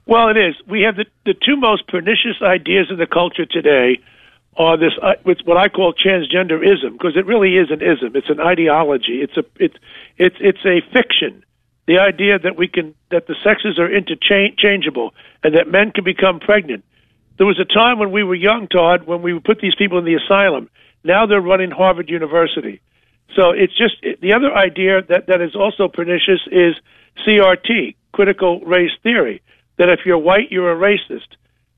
Well, it is. We have the, the two most pernicious ideas in the culture today are this uh, what I call transgenderism because it really is an ism. It's an ideology. It's a it's it's it's a fiction. The idea that we can that the sexes are interchangeable and that men can become pregnant. There was a time when we were young, Todd, when we put these people in the asylum. Now they're running Harvard University. So it's just the other idea that that is also pernicious is CRT, critical race theory that if you're white, you're a racist.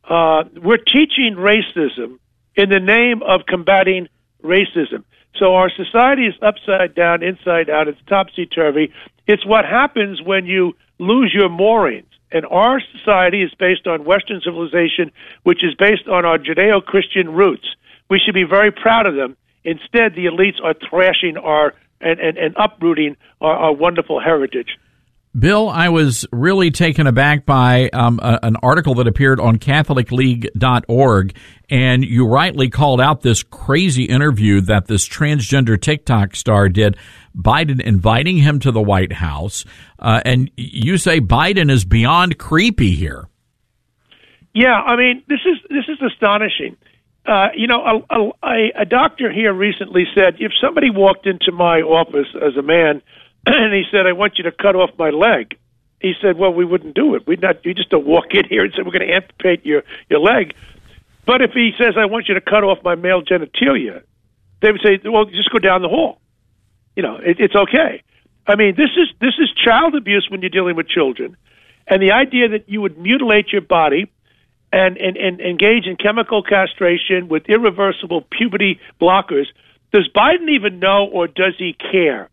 Uh, we're teaching racism in the name of combating racism. So our society is upside down, inside out. It's topsy turvy. It's what happens when you lose your moorings. And our society is based on Western civilization, which is based on our Judeo Christian roots. We should be very proud of them. Instead, the elites are thrashing our and, and, and uprooting our, our wonderful heritage. Bill, I was really taken aback by um, a, an article that appeared on CatholicLeague.org, and you rightly called out this crazy interview that this transgender TikTok star did. Biden inviting him to the White House, uh, and you say Biden is beyond creepy here. Yeah, I mean this is this is astonishing. Uh, you know, a, a, a doctor here recently said if somebody walked into my office as a man and he said, "I want you to cut off my leg." He said, "Well, we wouldn't do it. We'd not. You just don't walk in here and say we're going to amputate your your leg." But if he says, I want you to cut off my male genitalia, they would say, well, just go down the hall. You know, it, it's okay. I mean, this is this is child abuse when you're dealing with children, and the idea that you would mutilate your body and, and, and engage in chemical castration with irreversible puberty blockers. Does Biden even know, or does he care?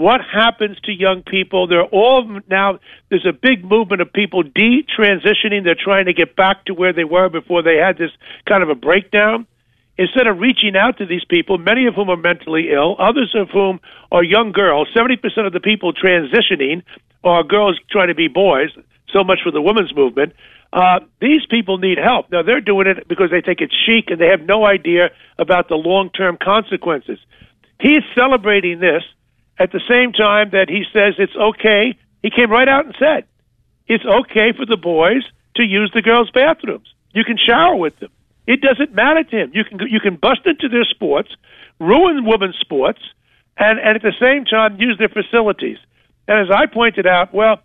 What happens to young people? They're all now. There's a big movement of people detransitioning. They're trying to get back to where they were before they had this kind of a breakdown. Instead of reaching out to these people, many of whom are mentally ill, others of whom are young girls. Seventy percent of the people transitioning are girls trying to be boys. So much for the women's movement. Uh, these people need help. Now they're doing it because they think it's chic and they have no idea about the long-term consequences. He's celebrating this at the same time that he says it's okay. He came right out and said it's okay for the boys to use the girls' bathrooms. You can shower with them. It doesn't matter to him. You can you can bust into their sports, ruin women's sports, and, and at the same time use their facilities. And as I pointed out, well,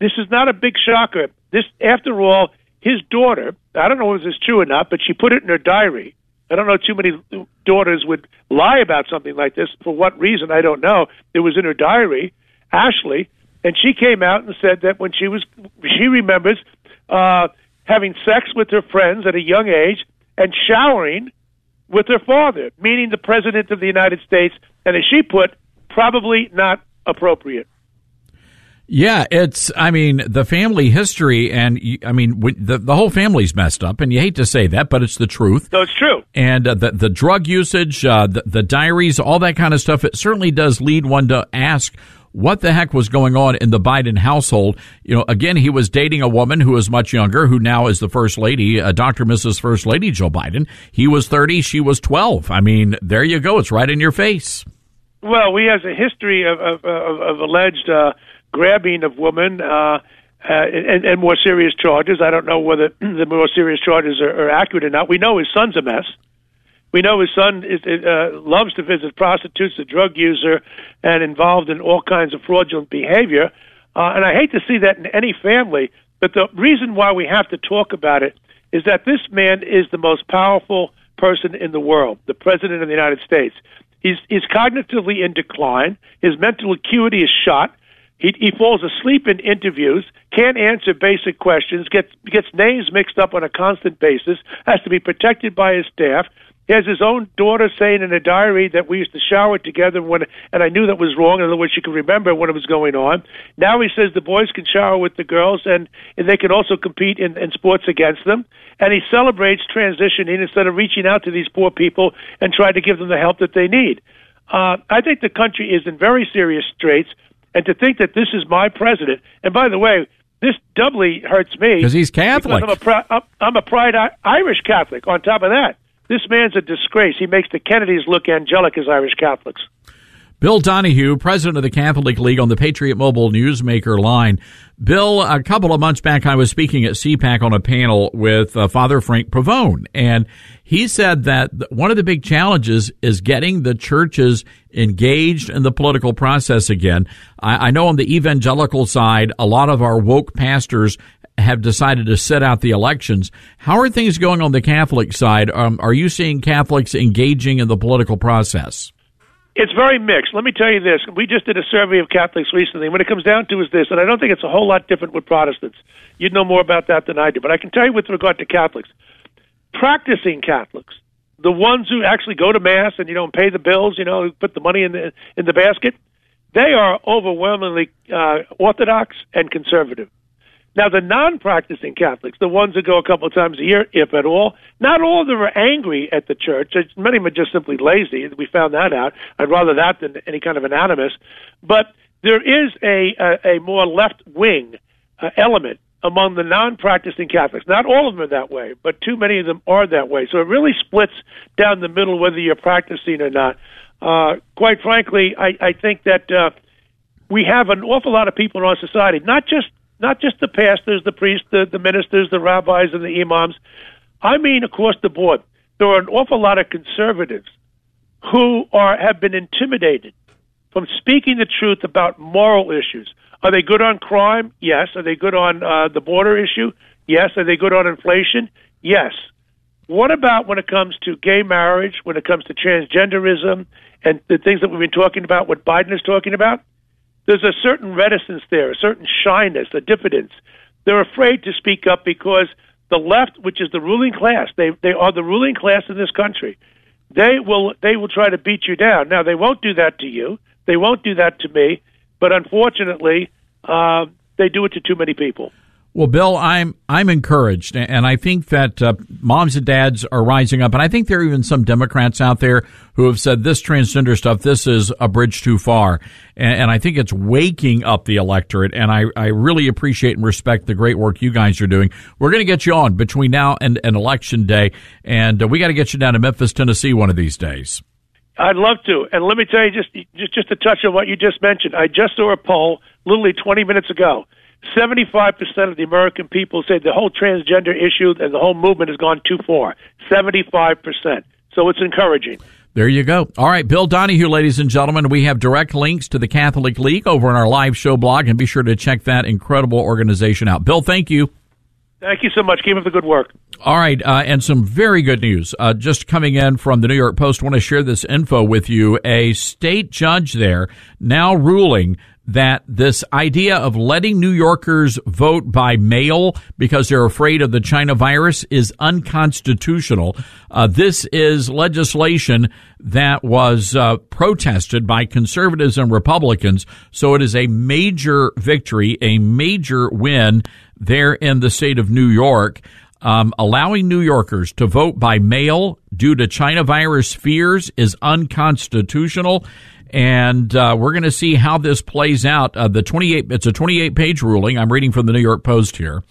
this is not a big shocker. This, after all, his daughter, I don't know if this is true or not, but she put it in her diary. I don't know too many daughters would lie about something like this. For what reason, I don't know. It was in her diary, Ashley, and she came out and said that when she was, she remembers uh, having sex with her friends at a young age and showering with her father, meaning the President of the United States, and as she put, probably not appropriate. Yeah, it's. I mean, the family history, and I mean, the the whole family's messed up, and you hate to say that, but it's the truth. No, it's true. And uh, the the drug usage, uh, the the diaries, all that kind of stuff. It certainly does lead one to ask. What the heck was going on in the Biden household? You know, again, he was dating a woman who was much younger, who now is the first lady, uh, Dr. Mrs. First Lady Joe Biden. He was 30, she was 12. I mean, there you go. It's right in your face. Well, we have a history of, of, of, of alleged uh, grabbing of women uh, uh, and, and more serious charges. I don't know whether the more serious charges are, are accurate or not. We know his son's a mess. We know his son is, uh, loves to visit prostitutes, a drug user, and involved in all kinds of fraudulent behavior. Uh, and I hate to see that in any family, but the reason why we have to talk about it is that this man is the most powerful person in the world, the president of the United States. He's, he's cognitively in decline. His mental acuity is shot. He, he falls asleep in interviews, can't answer basic questions, gets gets names mixed up on a constant basis, has to be protected by his staff. He has his own daughter saying in a diary that we used to shower together when, and I knew that was wrong. In other words, she could remember when it was going on. Now he says the boys can shower with the girls, and, and they can also compete in, in sports against them. And he celebrates transitioning instead of reaching out to these poor people and trying to give them the help that they need. Uh, I think the country is in very serious straits. And to think that this is my president, and by the way, this doubly hurts me because he's Catholic. Because I'm a, I'm a pride Irish Catholic. On top of that, this man's a disgrace. He makes the Kennedys look angelic as Irish Catholics. Bill Donohue, president of the Catholic League on the Patriot Mobile Newsmaker line. Bill, a couple of months back, I was speaking at CPAC on a panel with uh, Father Frank Pavone, and he said that one of the big challenges is getting the churches engaged in the political process again. I, I know on the evangelical side, a lot of our woke pastors have decided to sit out the elections. How are things going on the Catholic side? Um, are you seeing Catholics engaging in the political process? It's very mixed. Let me tell you this. We just did a survey of Catholics recently. When it comes down to is this, and I don't think it's a whole lot different with Protestants. You'd know more about that than I do. But I can tell you with regard to Catholics, practicing Catholics, the ones who actually go to mass and you know pay the bills, you know, put the money in the in the basket, they are overwhelmingly uh, orthodox and conservative. Now, the non practicing Catholics, the ones that go a couple of times a year, if at all, not all of them are angry at the church. Many of them are just simply lazy. We found that out. I'd rather that than any kind of an animus. But there is a, a, a more left wing uh, element among the non practicing Catholics. Not all of them are that way, but too many of them are that way. So it really splits down the middle whether you're practicing or not. Uh, quite frankly, I, I think that uh, we have an awful lot of people in our society, not just not just the pastors, the priests, the, the ministers, the rabbis, and the imams. I mean across the board. There are an awful lot of conservatives who are have been intimidated from speaking the truth about moral issues. Are they good on crime? Yes. Are they good on uh, the border issue? Yes. Are they good on inflation? Yes. What about when it comes to gay marriage, when it comes to transgenderism, and the things that we've been talking about, what Biden is talking about? There's a certain reticence there, a certain shyness, a diffidence. They're afraid to speak up because the left, which is the ruling class, they they are the ruling class in this country. They will they will try to beat you down. Now they won't do that to you. They won't do that to me. But unfortunately, uh, they do it to too many people. Well, Bill, I'm I'm encouraged, and I think that uh, moms and dads are rising up, and I think there are even some Democrats out there who have said this transgender stuff, this is a bridge too far, and, and I think it's waking up the electorate, and I, I really appreciate and respect the great work you guys are doing. We're going to get you on between now and, and election day, and uh, we got to get you down to Memphis, Tennessee, one of these days. I'd love to, and let me tell you just just just to touch on what you just mentioned. I just saw a poll literally 20 minutes ago 75% of the American people say the whole transgender issue and the whole movement has gone too far. 75%. So it's encouraging. There you go. All right, Bill Donohue, ladies and gentlemen, we have direct links to the Catholic League over on our live show blog, and be sure to check that incredible organization out. Bill, thank you. Thank you so much. Keep up the good work. All right, uh, and some very good news uh, just coming in from the New York Post. I want to share this info with you. A state judge there now ruling that this idea of letting New Yorkers vote by mail because they're afraid of the China virus is unconstitutional. Uh, this is legislation that was uh, protested by conservatives and Republicans, so it is a major victory, a major win there in the state of New York. Um, allowing New Yorkers to vote by mail due to China virus fears is unconstitutional and uh, we're going to see how this plays out. Uh, the 28, it's a 28 page ruling. I'm reading from the New York Post here.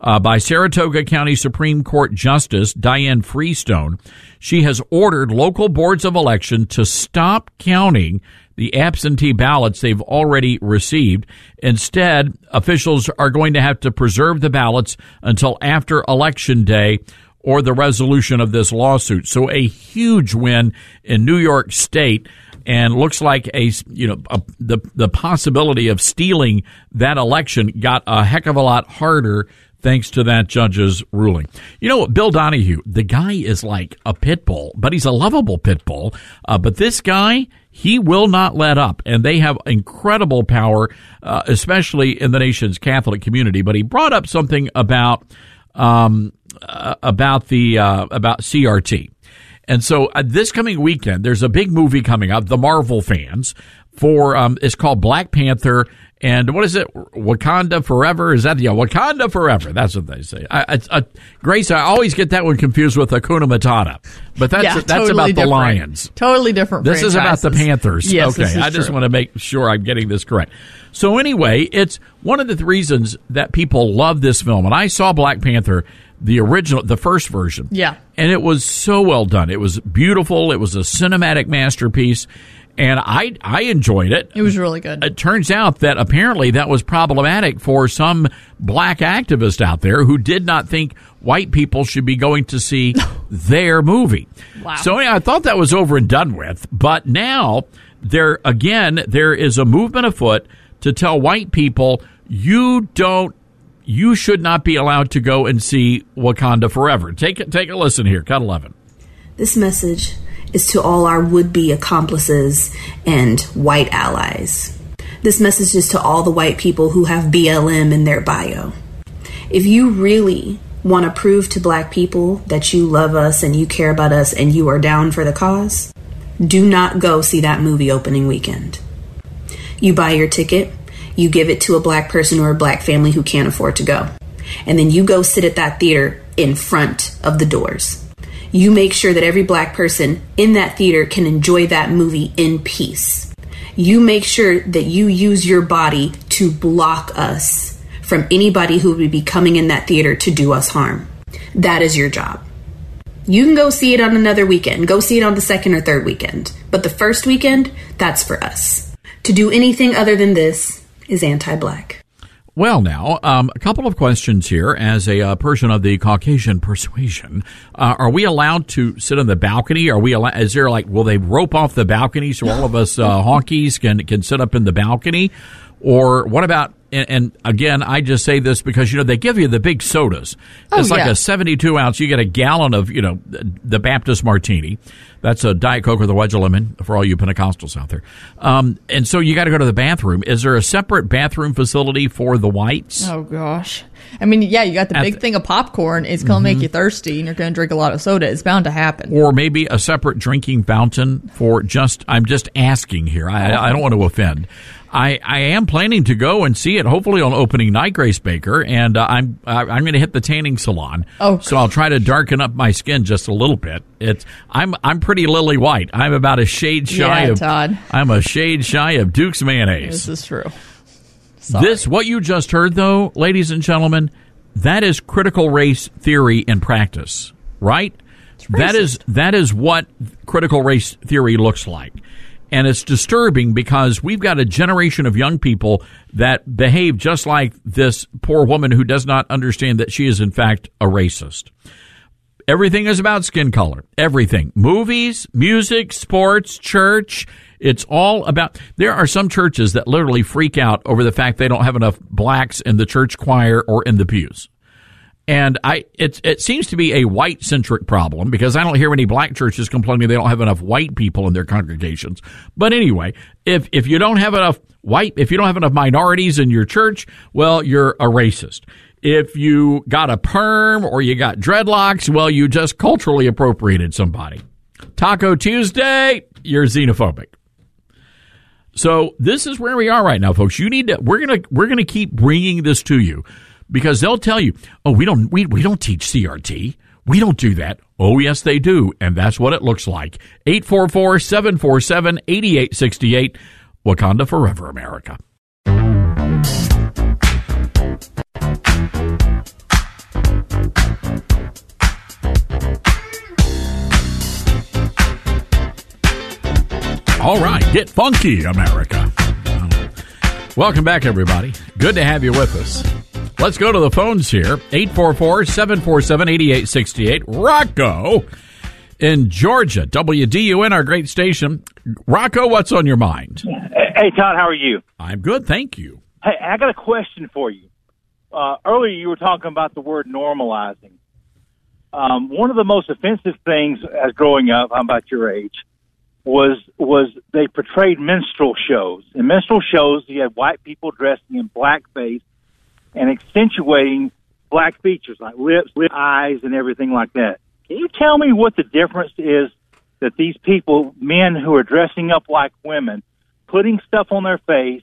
Uh, by Saratoga County Supreme Court Justice Diane Freestone. She has ordered local boards of election to stop counting the absentee ballots they've already received. Instead, officials are going to have to preserve the ballots until after election day or the resolution of this lawsuit. So a huge win in New York State and looks like a you know a, the the possibility of stealing that election got a heck of a lot harder thanks to that judge's ruling. You know, what, Bill Donohue, the guy is like a pit bull, but he's a lovable pit bull. Uh, but this guy, he will not let up, and they have incredible power, uh, especially in the nation's Catholic community. But he brought up something about um, uh, about the uh, about CRT. And so uh, this coming weekend, there's a big movie coming up. The Marvel fans for um, it's called Black Panther. And what is it? Wakanda Forever? Is that yeah? Wakanda Forever. That's what they say. I, I, I, Grace, I always get that one confused with Hakuna Matata, but that's Yeah, that's totally about the. Lions. Totally different. This is about the. Panthers. Yes, okay, I just true. want to make sure I'm getting this correct. So anyway, it's one of the reasons that people love this film. And I saw Black Panther, the original, the first version. Yeah. And it was so well done. It was beautiful. It was a cinematic masterpiece. And I, I enjoyed it. It was really good. It turns out that apparently that was problematic for some black activists out there who did not think white people should be going to see their movie. Wow. So yeah, I thought that was over and done with. But now there again, there is a movement afoot to tell white people you don't you should not be allowed to go and see Wakanda Forever. Take take a listen here. Cut 11. This message is to all our would be accomplices and white allies. This message is to all the white people who have BLM in their bio. If you really want to prove to black people that you love us and you care about us and you are down for the cause, do not go see that movie opening weekend. You buy your ticket, you give it to a black person or a black family who can't afford to go. And then you go sit at that theater in front of the doors. You make sure that every black person in that theater can enjoy that movie in peace. You make sure that you use your body to block us from anybody who would be coming in that theater to do us harm. That is your job. You can go see it on another weekend. Go see it on the second or third weekend. But the first weekend, that's for us. To do anything other than this is anti black. Well, now, um, a couple of questions here. As a uh, person of the Caucasian persuasion, uh, are we allowed to sit on the balcony? Are we? Allow- is there like, will they rope off the balcony so all of us uh, honkies can can sit up in the balcony? Or what about and, and again, I just say this because you know they give you the big sodas. Oh, it's like yeah. a seventy-two ounce. You get a gallon of you know the Baptist Martini. That's a Diet Coke with a wedge of lemon for all you Pentecostals out there. Um, and so you got to go to the bathroom. Is there a separate bathroom facility for the whites? Oh gosh. I mean, yeah, you got the At big the- thing of popcorn. It's going to make Mhm. you thirsty, and you're going to drink a lot of soda. It's bound to happen. or maybe a separate drinking fountain for just I'm just asking here. I, I don't want to offend. I, I am planning to go and see it hopefully on opening night, Grace Baker, and uh, I'm uh, I'm going to hit the tanning salon. Oh, so I'll try to darken up my skin just a little bit. It's I'm I'm pretty lily white. I'm about a shade shy Yeah, of Todd. I'm a shade shy of Duke's mayonnaise. This is true. This, what you just heard, though, ladies and gentlemen, that is critical race theory in practice, right? That is that is what critical race theory looks like. And it's disturbing because we've got a generation of young people that behave just like this poor woman who does not understand that she is in fact a racist. Everything is about skin color. Everything. Movies, music, sports, church. It's all about. There are some churches that literally freak out over the fact they don't have enough blacks in the church choir or in the pews. And I, it, it seems to be a white centric problem because I don't hear any black churches complaining they don't have enough white people in their congregations. But anyway, if, if you don't have enough white, if you don't have enough minorities in your church, well, you're a racist. If you got a perm or you got dreadlocks, well, you just culturally appropriated somebody. Taco Tuesday, you're xenophobic. So this is where we are right now, folks. You need to. We're gonna we're gonna keep bringing this to you because they'll tell you, oh, we don't we we don't teach CRT. We don't do that. Oh, yes, they do, and that's what it looks like. 844-747-8868. Wakanda forever, America. All right, get funky, America. Welcome back, everybody. Good to have you with us. Let's go to the phones here 844 747 8868. Rocco in Georgia, WDUN, our great station. Rocco, what's on your mind? Hey, Todd, how are you? I'm good, thank you. Hey, I got a question for you. Uh, earlier, you were talking about the word normalizing. Um, one of the most offensive things as growing up, I'm about your age, was was they portrayed minstrel shows. In minstrel shows, you had white people dressing in blackface and accentuating black features like lips, lip, eyes, and everything like that. Can you tell me what the difference is that these people, men who are dressing up like women, putting stuff on their face,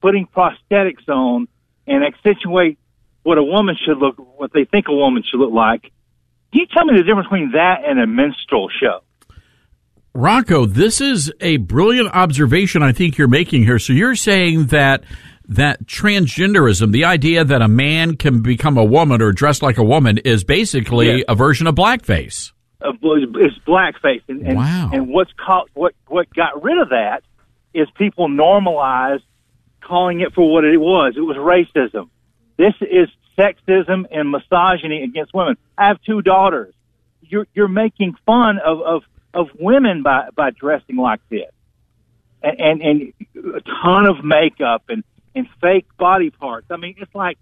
putting prosthetics on, and accentuate what a woman should look, what they think a woman should look like? Can you tell me the difference between that and a minstrel show? Rocco, this is a brilliant observation I think you're making here. So you're saying that that transgenderism, the idea that a man can become a woman or dress like a woman, is basically Yes. a version of blackface. Uh, it's blackface, and, and, Wow. and what's called what what got rid of that is people normalized calling it for what it was. It was racism. This is sexism and misogyny against women. I have two daughters. You're you're making fun of of, of women by by dressing like this, and, and and a ton of makeup and and fake body parts. I mean, it's like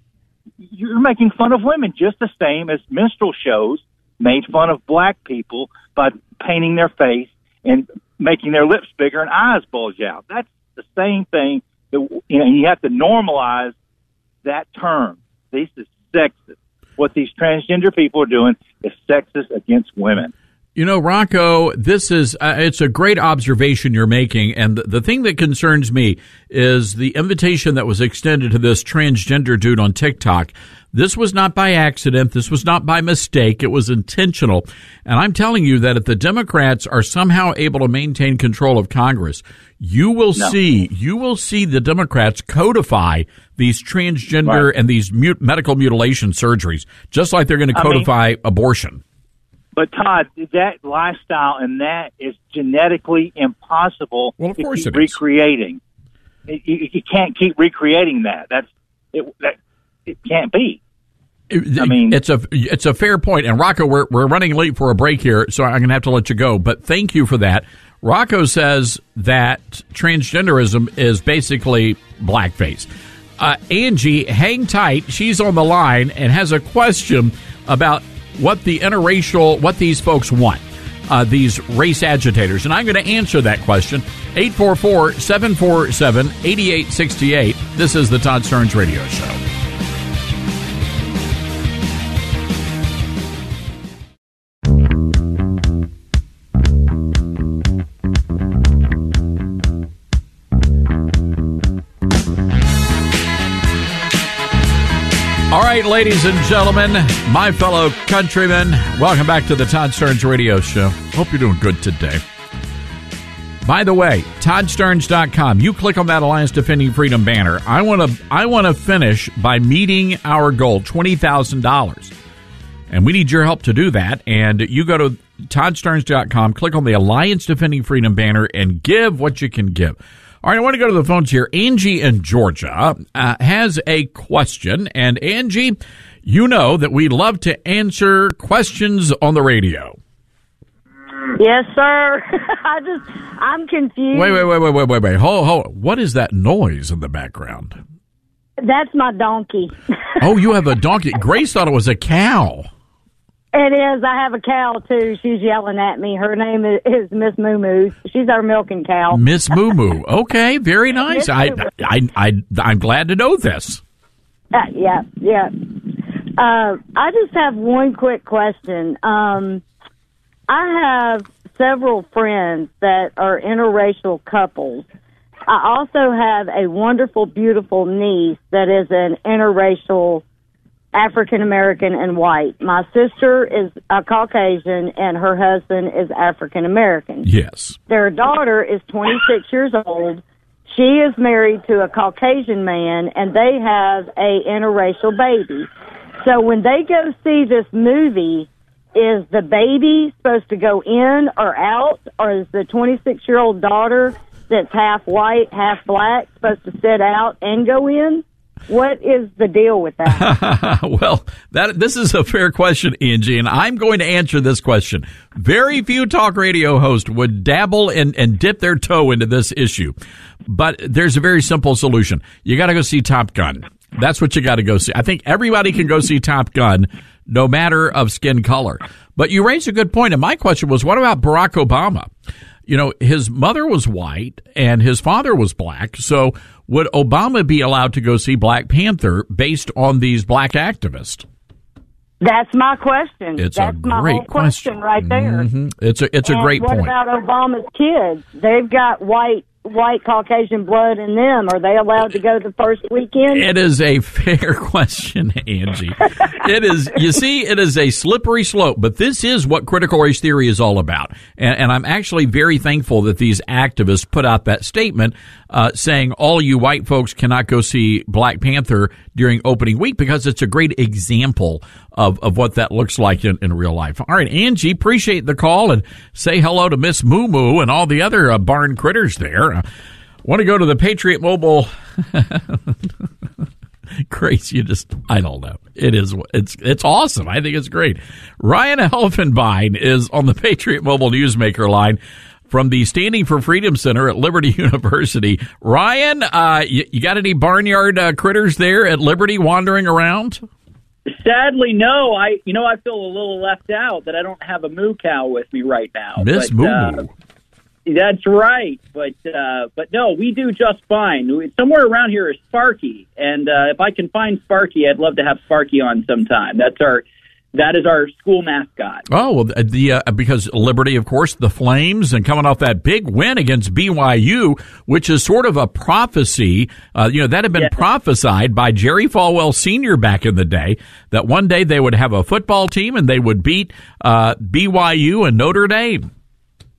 you're making fun of women just the same as minstrel shows made fun of black people by painting their face and making their lips bigger and eyes bulge out. That's the same thing. That, you know, you have to normalize that term. This is sexist. What these transgender people are doing is sexist against women. You know, Rocco, this is uh, it's a great observation you're making, and the, the thing that concerns me is the invitation that was extended to this transgender dude on TikTok. This was not by accident. This was not by mistake. It was intentional. And I'm telling you that if the Democrats are somehow able to maintain control of Congress, you will No. see you will see the Democrats codify these transgender Right. and these mut- medical mutilation surgeries, just like they're going to I mean- codify abortion. But Todd, that lifestyle and that is genetically impossible well, of to course keep it recreating. You, you you can't keep recreating that. That's it. That it can't be. I mean, it's a it's a fair point. And Rocco, we're we're running late for a break here, so I'm going to have to let you go. But thank you for that. Rocco says that transgenderism is basically blackface. Uh, Angie, hang tight. She's on the line and has a question about what the interracial, what these folks want, uh, these race agitators. And I'm going to answer that question. 844 747 8868. This is the Todd Starnes Radio Show. All right, ladies and gentlemen, my fellow countrymen, welcome back to the Todd Starnes Radio Show. Hope you're doing good today. By the way, toddstarnes.com. You click on that Alliance Defending Freedom banner. I want to I want to finish by meeting our goal, $20,000. And we need your help to do that. And you go to toddstarnes.com, click on the Alliance Defending Freedom banner and give what you can give. All right, I want to go to the phones here. Angie in Georgia uh, has a question. And Angie, you know that we love to answer questions on the radio. Yes, sir. I just, I'm confused. Wait, wait, wait, wait, wait, wait, wait. Hold, hold. What is that noise in the background? That's my donkey. Oh, you have a donkey. Grace thought it was a cow. It is. I have a cow too. She's yelling at me. Her name is, is Miss Moo Moo. She's our milking cow. Miss Moo Moo. Okay, very nice. I, Moo. I, I, I'm glad to know this. Uh, yeah, yeah. Uh, I just have one quick question. Um, I have several friends that are interracial couples. I also have a wonderful, beautiful niece that is an interracial African American and white. My sister is a Caucasian and her husband is African American. Yes. Their daughter is 26 years old. She is married to a Caucasian man and they have a interracial baby. So when they go see this movie, is the baby supposed to go in or out or is the 26 year old daughter that's half white, half black supposed to sit out and go in? What is the deal with that? well, that this is a fair question, Angie, and I'm going to answer this question. Very few talk radio hosts would dabble and, and dip their toe into this issue, but there's a very simple solution. You got to go see Top Gun. That's what you got to go see. I think everybody can go see Top Gun, no matter of skin color. But you raised a good point, and my question was, what about Barack Obama? You know, his mother was white and his father was black. So would Obama be allowed to go see Black Panther based on these black activists? That's my question. It's That's a my great whole question, right there. Mhm. It's a it's a great what point. about Obama's kids? They've got white white Caucasian blood in them. Are they allowed to go the first weekend? It is a fair question, Angie. it is, you see, it is a slippery slope, but this is what critical race theory is all about. And, and I'm actually very thankful that these activists put out that statement uh, saying all you white folks cannot go see Black Panther during opening week because it's a great example of, of what that looks like in, in real life. All right, Angie, appreciate the call and say hello to Miss Moo Moo and all the other uh, barn critters there. Uh, Want to go to the Patriot Mobile Grace, you just I don't know. It is it's it's awesome. I think it's great. Ryan Helfenbein is on the Patriot Mobile Newsmaker line from the Standing for Freedom Center at Liberty University. Ryan, uh, you, you got any barnyard uh, critters there at Liberty wandering around? Sadly, no. I, you know, I feel a little left out that I don't have a moo cow with me right now. Miss Moo uh, Moo. That's right, but uh, but no, we do just fine. Somewhere around here is Sparky, and uh, if I can find Sparky, I'd love to have Sparky on sometime. That's our that is our school mascot. Oh well, the, the uh, because Liberty, of course, the Flames, and coming off that big win against BYU, which is sort of a prophecy. Uh, you know that had been prophesied by Jerry Falwell Senior back in the day that one day they would have a football team and they would beat uh, BYU and Notre Dame.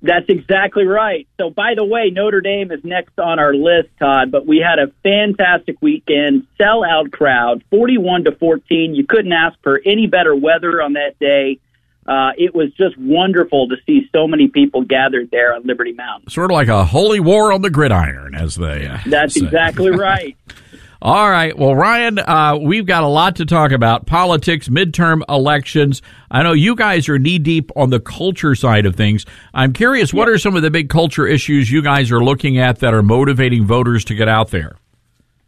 That's exactly right. So, by the way, Notre Dame is next on our list, Todd. But we had a fantastic weekend, sellout crowd, forty-one to fourteen. You couldn't ask for any better weather on that day. Uh, it was just wonderful to see so many people gathered there on Liberty Mountain. Sort of like a holy war on the gridiron, as they. Uh, That's say. exactly right. All right. Well, Ryan, uh, we've got a lot to talk about politics, midterm elections. I know you guys are knee deep on the culture side of things. I'm curious, what are some of the big culture issues you guys are looking at that are motivating voters to get out there?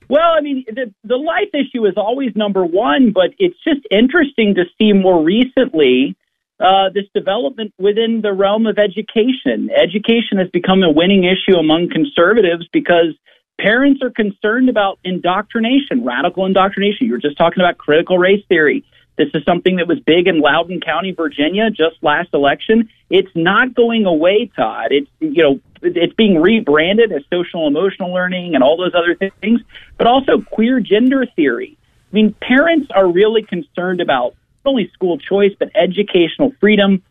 Well, I mean, the the life issue is always number one, but it's just interesting to see more recently uh, this development within the realm of education. Education has become a winning issue among conservatives because parents are concerned about indoctrination, radical indoctrination. You were just talking about critical race theory. This is something that was big in Loudoun County, Virginia, just last election. It's not going away, Todd. It's you know it's being rebranded as social emotional learning and all those other things, but also queer gender theory. I mean, parents are really concerned about not only school choice but educational freedom.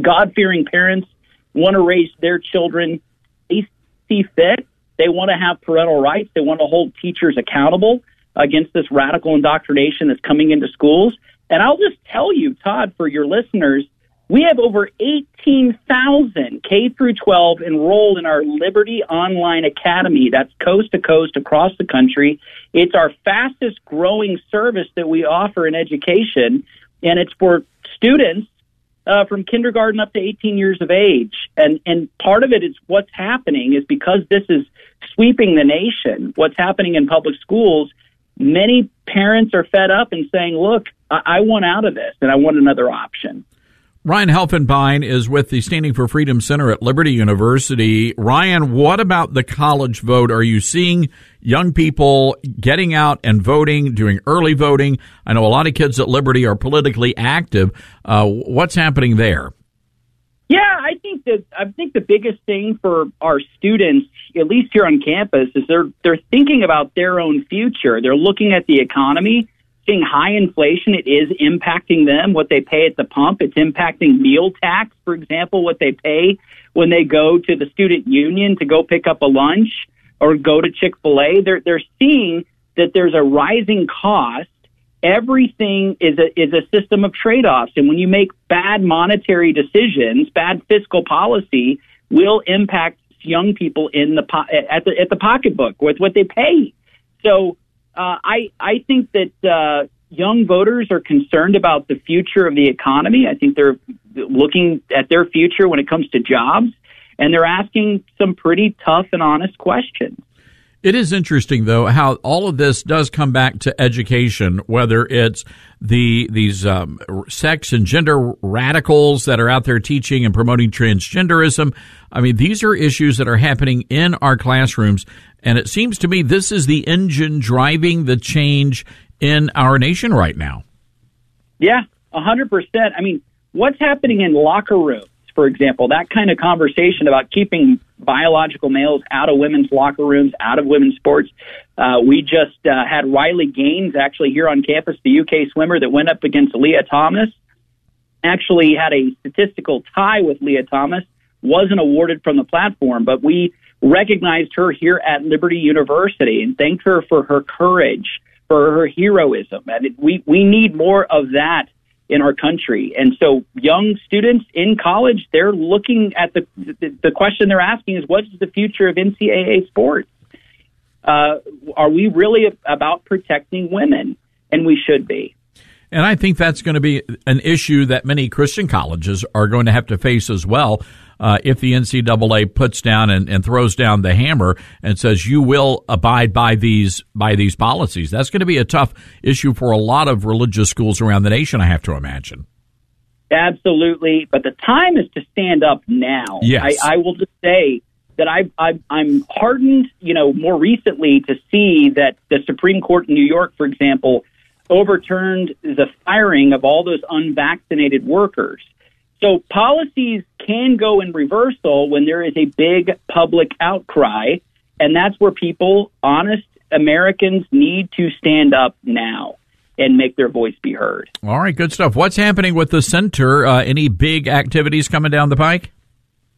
God fearing parents want to raise their children they see fit. They want to have parental rights. They want to hold teachers accountable against this radical indoctrination that's coming into schools. And I'll just tell you, Todd, for your listeners, we have over 18,000 K through 12 enrolled in our Liberty Online Academy. That's coast to coast across the country. It's our fastest growing service that we offer in education, and it's for students uh, from kindergarten up to 18 years of age. And and part of it is what's happening is because this is sweeping the nation. What's happening in public schools? Many parents are fed up and saying, "Look, I, I want out of this, and I want another option." Ryan Helfenbein is with the Standing for Freedom Center at Liberty University. Ryan, what about the college vote? Are you seeing young people getting out and voting, doing early voting? I know a lot of kids at Liberty are politically active. Uh, what's happening there? Yeah, I think that I think the biggest thing for our students, at least here on campus, is they're they're thinking about their own future. They're looking at the economy, seeing high inflation. It is impacting them what they pay at the pump. It's impacting meal tax, for example, what they pay when they go to the student union to go pick up a lunch or go to Chick Fil A. They're they're seeing that there's a rising cost everything is a is a system of trade offs, and when you make bad monetary decisions, bad fiscal policy will impact young people in the po- at the at the pocketbook with what they pay. So uh, I I think that uh, young voters are concerned about the future of the economy. I think they're looking at their future when it comes to jobs, and they're asking some pretty tough and honest questions. It is interesting, though, how all of this does come back to education, whether it's the these um, sex and gender radicals that are out there teaching and promoting transgenderism. I mean, these are issues that are happening in our classrooms, and it seems to me this is the engine driving the change in our nation right now. Yeah, a hundred percent. I mean, what's happening in locker rooms? for example, that kind of conversation about keeping biological males out of women's locker rooms, out of women's sports. Uh, we just uh, had Riley Gaines actually here on campus, the UK swimmer that went up against Lia Thomas. Actually had a statistical tie with Lia Thomas, wasn't awarded from the platform, but we recognized her here at Liberty University and thanked her for her courage, for her heroism. And we, we need more of that in our country. And so young students in college, they're looking at the, the, the question they're asking is what is the future of NCAA sports? Uh, are we really about protecting women? And we should be. And I think that's going to be an issue that many Christian colleges are going to have to face as well. Uh, if the NCAA puts down and, and, throws down the hammer and says you will abide by these by these policies, that's going to be a tough issue for a lot of religious schools around the nation. I have to imagine. Absolutely, but the time is to stand up now. Yes. I, I will just say that I, I, I'm hardened, you know, more recently to see that the Supreme Court in New York, for example, overturned the firing of all those unvaccinated workers. So policies can go in reversal when there is a big public outcry, and that's where people, honest Americans, need to stand up now and make their voice be heard. All right, good stuff. What's happening with the center? Uh, any big activities coming down the pike?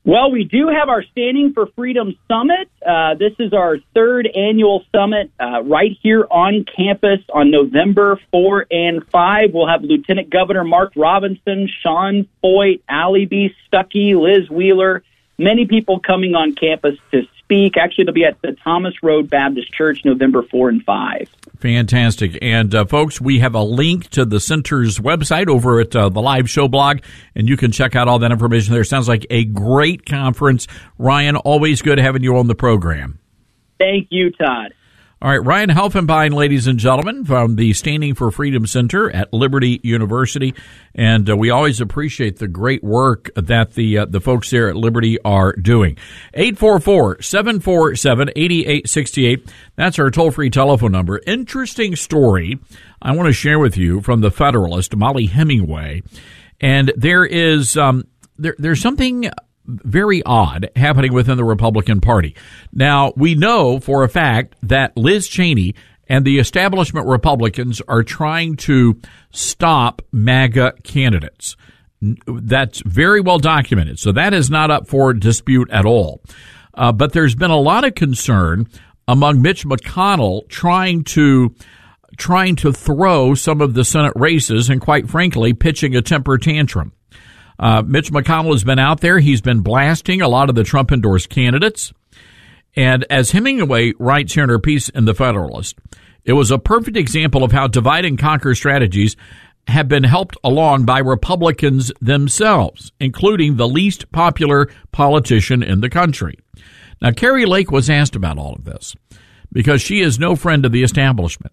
Well, we do have our Standing for Freedom Summit. Uh, this is our third annual summit uh, right here on campus on November 4 and 5. We'll have Lieutenant Governor Mark Robinson, Sean Feucht, Allie B. Stuckey, Liz Wheeler, many people coming on campus to speak. Actually, they'll be at the Thomas Road Baptist Church November 4 and 5. Fantastic. And uh, folks, we have a link to the center's website over at uh, the live show blog, and you can check out all that information there. Sounds like a great conference. Ryan, always good having you on the program. Thank you, Todd. All right, Ryan Helfenbein, ladies and gentlemen, from the Standing for Freedom Center at Liberty University, and uh, we always appreciate the great work that the uh, the folks there at Liberty are doing. 844-747-8868. That's our toll-free telephone number. Interesting story I want to share with you from the Federalist, Mollie Hemingway, and there is um, there, there's something very odd happening within the Republican Party. Now, we know for a fact that Liz Cheney and the establishment Republicans are trying to stop MAGA candidates. That's very well documented. So that is not up for dispute at all. Uh, but there's been a lot of concern among Mitch McConnell trying to trying to throw some of the Senate races and quite frankly pitching a temper tantrum. Uh, Mitch McConnell has been out there. He's been blasting a lot of the Trump endorsed candidates. And as Hemingway writes here in her piece in The Federalist, it was a perfect example of how divide and conquer strategies have been helped along by Republicans themselves, including the least popular politician in the country. Now, Kari Lake was asked about all of this because she is no friend of the establishment.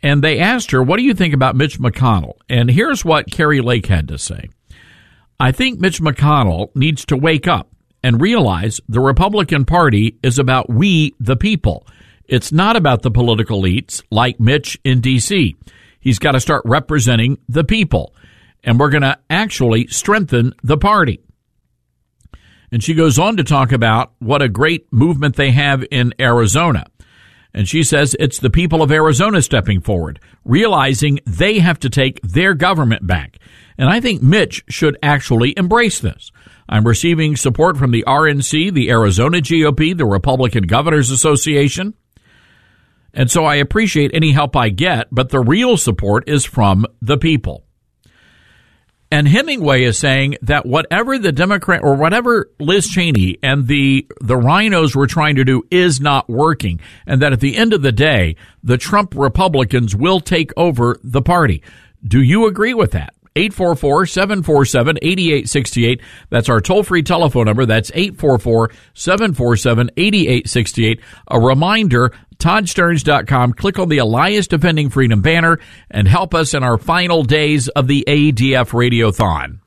And they asked her, What do you think about Mitch McConnell? And here's what Kari Lake had to say. I think Mitch McConnell needs to wake up and realize the Republican Party is about we, the people. It's not about the political elites like Mitch in D.C. He's got to start representing the people. And we're going to actually strengthen the party. And she goes on to talk about what a great movement they have in Arizona. And she says it's the people of Arizona stepping forward, realizing they have to take their government back. And I think Mitch should actually embrace this. I'm receiving support from the RNC, the Arizona GOP, the Republican Governors Association. And so I appreciate any help I get, but the real support is from the people. And Hemingway is saying that whatever the Democrat or whatever Liz Cheney and the the RINOs were trying to do is not working, and that at the end of the day, the Trump Republicans will take over the party. Do you agree with that? 844-747-8868. That's our toll-free telephone number. That's 844-747-8868. A reminder, ToddStarnes.com. Click on the Alliance Defending Freedom banner and help us in our final days of the ADF Radiothon.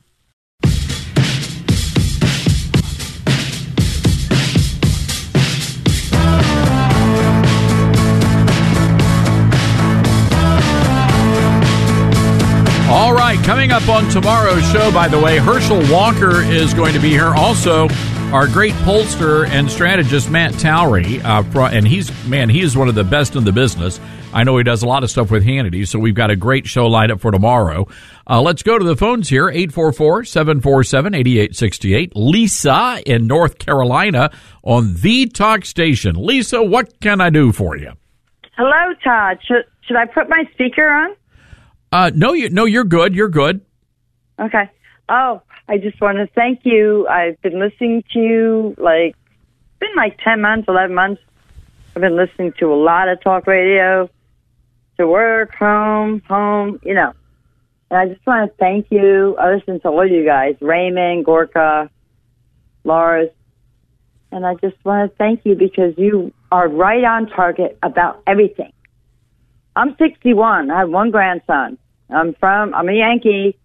Right, coming up on tomorrow's show, by the way, Herschel Walker is going to be here. Also, our great pollster and strategist Matt Towery, uh, and he's man, he is one of the best in the business. I know he does a lot of stuff with Hannity, so we've got a great show lined up for tomorrow. Uh, let's go to the phones here 844 747 8868. Lisa in North Carolina on the talk station. Lisa, what can I do for you? Hello, Todd. Should, should I put my speaker on? Uh, no, you, no, you're good. You're good. Okay. Oh, I just want to thank you. I've been listening to you like been like ten months, eleven months. I've been listening to a lot of talk radio, to work, home, home, you know. And I just want to thank you. I listen to all you guys, Raymond, Gorka, Lars, and I just want to thank you because you are right on target about everything. I'm 61. I have one grandson. I'm from. I'm a Yankee.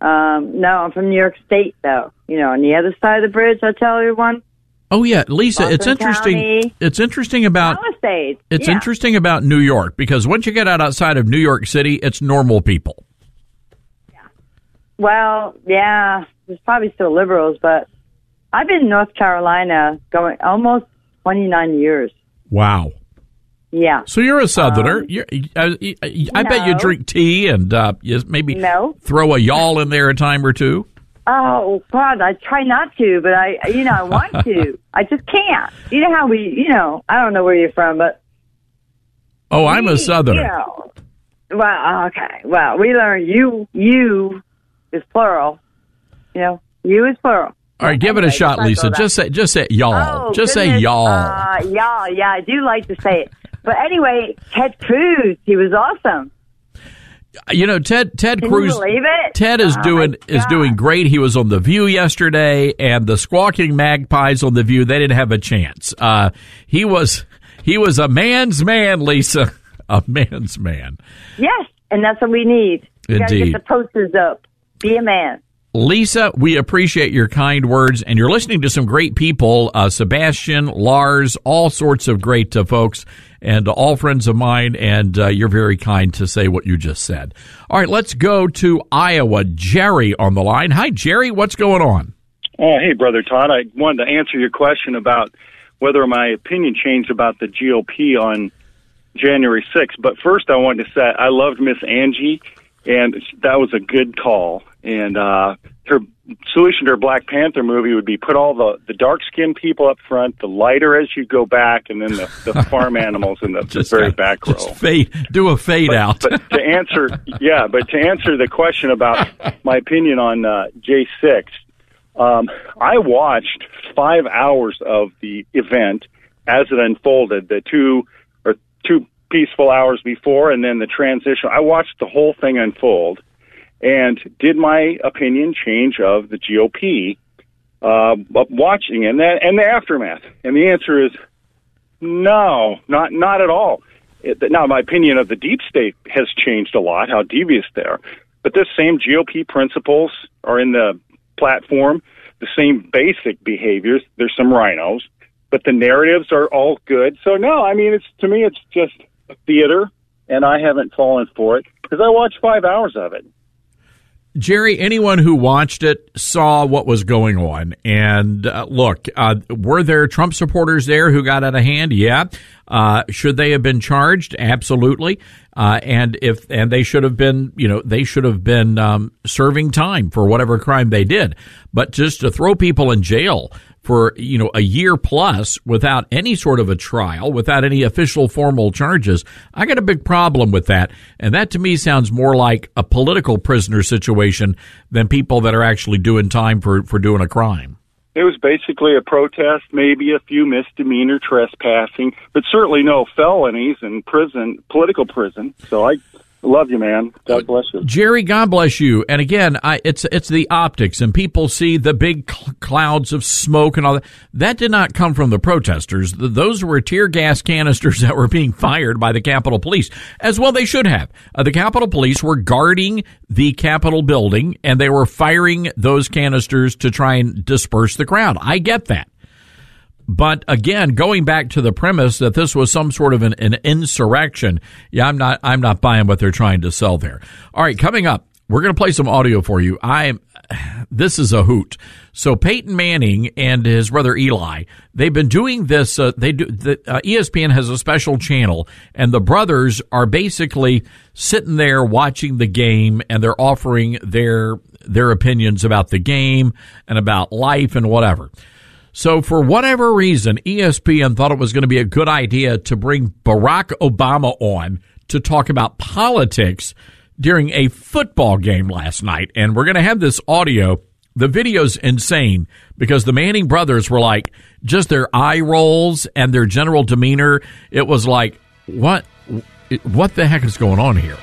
Um, no, I'm from New York State, though. You know, on the other side of the bridge, I tell everyone. Oh yeah, Lisa, Boston it's interesting. County. It's interesting about Palisades. it's yeah. interesting about New York because once you get out outside of New York City, it's normal people. Yeah. Well, yeah, there's probably still liberals, but I've been in North Carolina going almost 29 years. Wow. Yeah. So you're a Southerner. Um, you're, I, I, I bet you drink tea and uh, maybe No. throw a y'all in there a time or two. Oh God, I try not to, but I, you know, I want to. I just can't. You know how we, you know, I don't know where you're from, but Oh, I'm a Southerner. You know, well, okay. Well, we learn you, you is plural. You know, you is plural. All right, give it a shot, Lisa. Just say just say y'all. Oh, just say y'all. Uh, y'all, yeah, I do like to say it. But anyway, Ted Cruz, he was awesome. you know, Ted Ted Can Cruz. you believe it? Ted is Oh, doing is doing great. He was on the View yesterday, and the Squawking Magpies on the View. They didn't have a chance. Uh, he was he was a man's man, Lisa. A man's man. Yes, and that's what we need. Gotta Indeed. get the posters up. Be a man. Lisa, we appreciate your kind words, and you're listening to some great people uh, Sebastian, Lars, all sorts of great uh, folks, and all friends of mine, and uh, you're very kind to say what you just said. All right, let's go to Iowa. Jerry on the line. Hi, Jerry. What's going on? Oh, hey, brother Todd. I wanted to answer your question about whether my opinion changed about the GOP on January 6th. But first, I wanted to say I loved Miss Angie, and that was a good call. And uh, her solution to her Black Panther movie would be put all the, the dark skinned people up front, the lighter as you go back, and then the, the farm animals in the, the very back row. Just Fade, do a fade out. But to answer, yeah, but to answer the question about my opinion on uh, J6, um, I watched five hours of the event as it unfolded. The two or two peaceful hours before, and then the transition. I watched the whole thing unfold, and did my opinion change of the GOP uh, watching and that and the aftermath? And the answer is no, not not at all. It, now, my opinion of the deep state has changed a lot. How devious they are, but this same GOP principles are in the platform. The same basic behaviors. There's some RINOs, but the narratives are all good. So no, I mean, it's to me, it's just theater, and I haven't fallen for it because I watched five hours of it. Jerry, anyone who watched it saw what was going on. And uh, look, uh, were there Trump supporters there who got out of hand? Yeah. Uh, should they have been charged? Absolutely. Uh, and if and they should have been, you know, they should have been um, serving time for whatever crime they did. But just to throw people in jail for you know a year plus without any sort of a trial, without any official formal charges, I got a big problem with that. And that to me sounds more like a political prisoner situation than people that are actually doing time for for doing a crime. It was basically a protest, maybe a few misdemeanor trespassing, but certainly no felonies in prison, political prison. So I love you, man. God bless you. Jerry, God bless you. And again, I, it's it's the optics, and people see the big cl- clouds of smoke and all that. That did not come from the protesters. Th- Those were tear gas canisters that were being fired by the Capitol Police, as well they should have. Uh, the Capitol Police were guarding the Capitol building, and they were firing those canisters to try and disperse the crowd. I get that. But again, going back to the premise that this was some sort of an, an insurrection, yeah, I'm not, I'm not buying what they're trying to sell there. All right, coming up, we're going to play some audio for you. I, this is a hoot. So Peyton Manning and his brother Eli, they've been doing this. Uh, they do. The, uh, ESPN has a special channel, and the brothers are basically sitting there watching the game, and they're offering their their opinions about the game and about life and whatever. So, for whatever reason, ESPN thought it was going to be a good idea to bring Barack Obama on to talk about politics during a football game last night. And we're going to have this audio. The video's insane because the Manning brothers were like, just their eye rolls and their general demeanor. It was like, what, what the heck is going on here?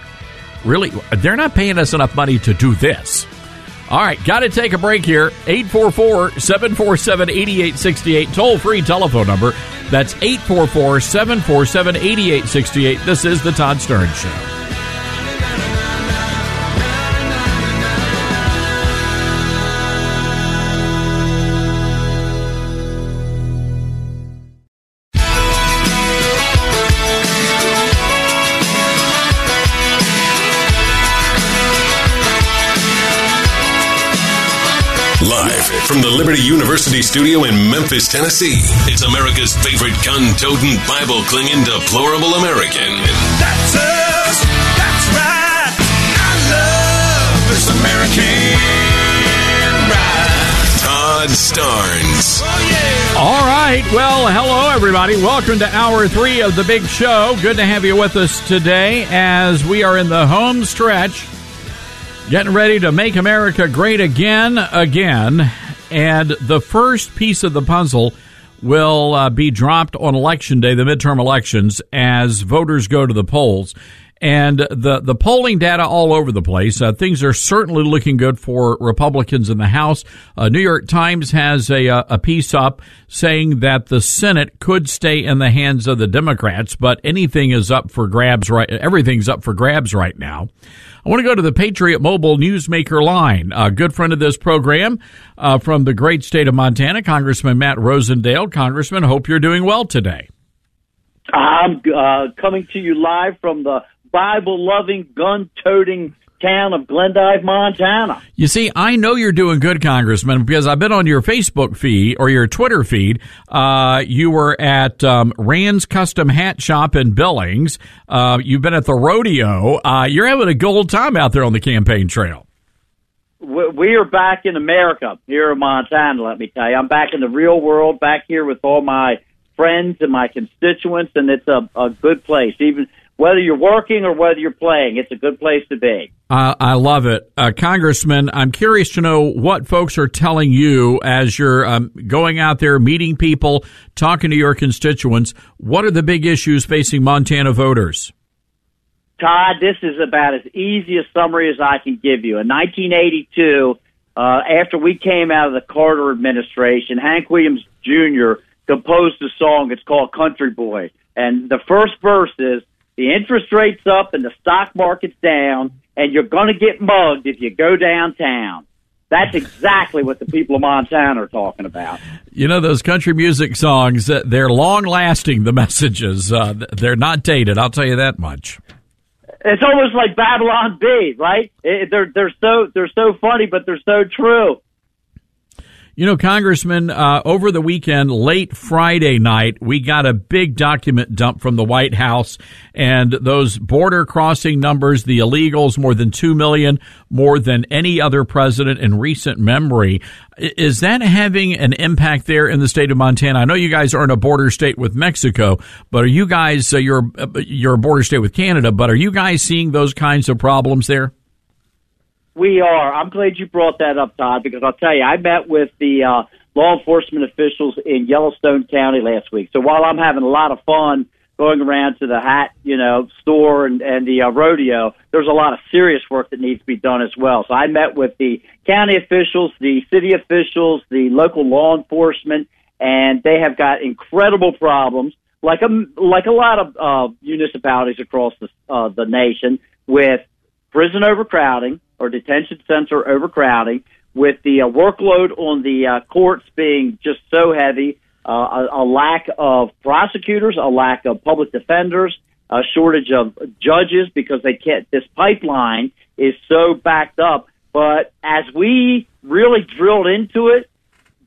Really? They're not paying us enough money to do this. All right, got to take a break here. 844 747 8868, toll free telephone number. That's 844 747 8868. This is The Todd Starnes Show. Live from the Liberty University studio in Memphis, Tennessee, it's America's favorite gun-toting, Bible-clinging, deplorable American. That's us. That's right. I love this American ride. Todd Starnes. Oh, All right. Well, hello, everybody. Welcome to hour three of the big show. Good to have you with us today as we are in the home stretch, getting ready to make America great again, again. And the first piece of the puzzle will uh, be dropped on election day, the midterm elections, as voters go to the polls. And the the polling data all over the place. Uh, things are certainly looking good for Republicans in the House. Uh, New York Times has a uh, a piece up saying that the Senate could stay in the hands of the Democrats, but anything is up for grabs. Right, everything's up for grabs right now. I want to go to the Patriot Mobile Newsmaker line. A good friend of this program uh, from the great state of Montana, Congressman Matt Rosendale. Congressman, hope you're doing well today. I'm uh, coming to you live from the Bible loving, gun toting town of Glendive, Montana. You see, I know you're doing good, Congressman, because I've been on your Facebook feed or your Twitter feed. Uh, you were at um, Rand's Custom Hat Shop in Billings. Uh, you've been at the rodeo. Uh, you're having a gold time out there on the campaign trail. We we are back in America here in Montana, let me tell you. I'm back in the real world, back here with all my friends and my constituents, and it's a, a good place. Even whether you're working or whether you're playing, it's a good place to be. Uh, I love it. Uh, Congressman, I'm curious to know what folks are telling you as you're um, going out there, meeting people, talking to your constituents. What are the big issues facing Montana voters? Todd, this is about as easy a summary as I can give you. In 1982, uh, after we came out of the Carter administration, Hank Williams Jr. composed a song. It's called Country Boy. And the first verse is, the interest rate's up and the stock market's down, and you're going to get mugged if you go downtown. That's exactly what the people of Montana are talking about. You know those country music songs; uh, they're long lasting. The messages, uh, they're not dated. I'll tell you that much. It's almost like Babylon Bee, right? It, they're they're so they're so funny, but they're so true. You know, Congressman, uh, over the weekend, late Friday night, we got a big document dump from the White House and those border crossing numbers, the illegals, more than 2 million, more than any other president in recent memory. Is that having an impact there in the state of Montana? I know you guys are in a border state with Mexico, but are you guys, uh, you're, uh, you're a border state with Canada, but are you guys seeing those kinds of problems there? We are. I'm glad you brought that up, Todd, because I'll tell you, I met with the uh, law enforcement officials in Yellowstone County last week. So while I'm having a lot of fun going around to the hat, you know, store and, and the uh, rodeo, there's a lot of serious work that needs to be done as well. So I met with the county officials, the city officials, the local law enforcement, and they have got incredible problems, like a like a lot of uh, municipalities across the uh, the nation, with prison overcrowding or detention center overcrowding, with the uh, workload on the uh, courts being just so heavy, uh, a, a lack of prosecutors, a lack of public defenders, a shortage of judges because they can't. This pipeline is so backed up. But as we really drilled into it,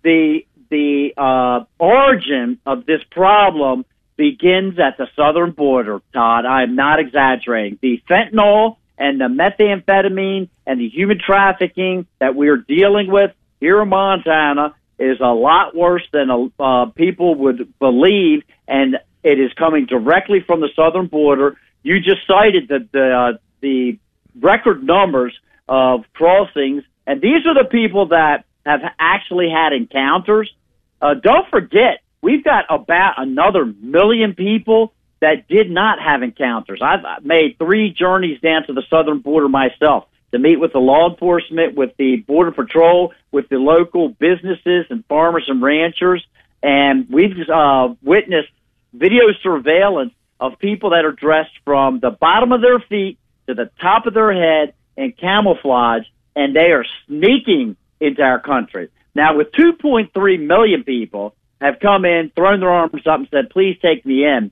the the uh, origin of this problem begins at the southern border. Todd, I am not exaggerating. The fentanyl and the methamphetamine and the human trafficking that we're dealing with here in Montana is a lot worse than uh, people would believe, and it is coming directly from the southern border. You just cited the the, uh, the record numbers of crossings, and these are the people that have actually had encounters. Uh, don't forget, we've got about another million people that did not have encounters. I've made three journeys down to the southern border myself to meet with the law enforcement, with the border patrol, with the local businesses and farmers and ranchers, and we've uh, witnessed video surveillance of people that are dressed from the bottom of their feet to the top of their head in camouflage, and they are sneaking into our country. Now, with 2.3 million people have come in, thrown their arms up, and said, "Please take me in."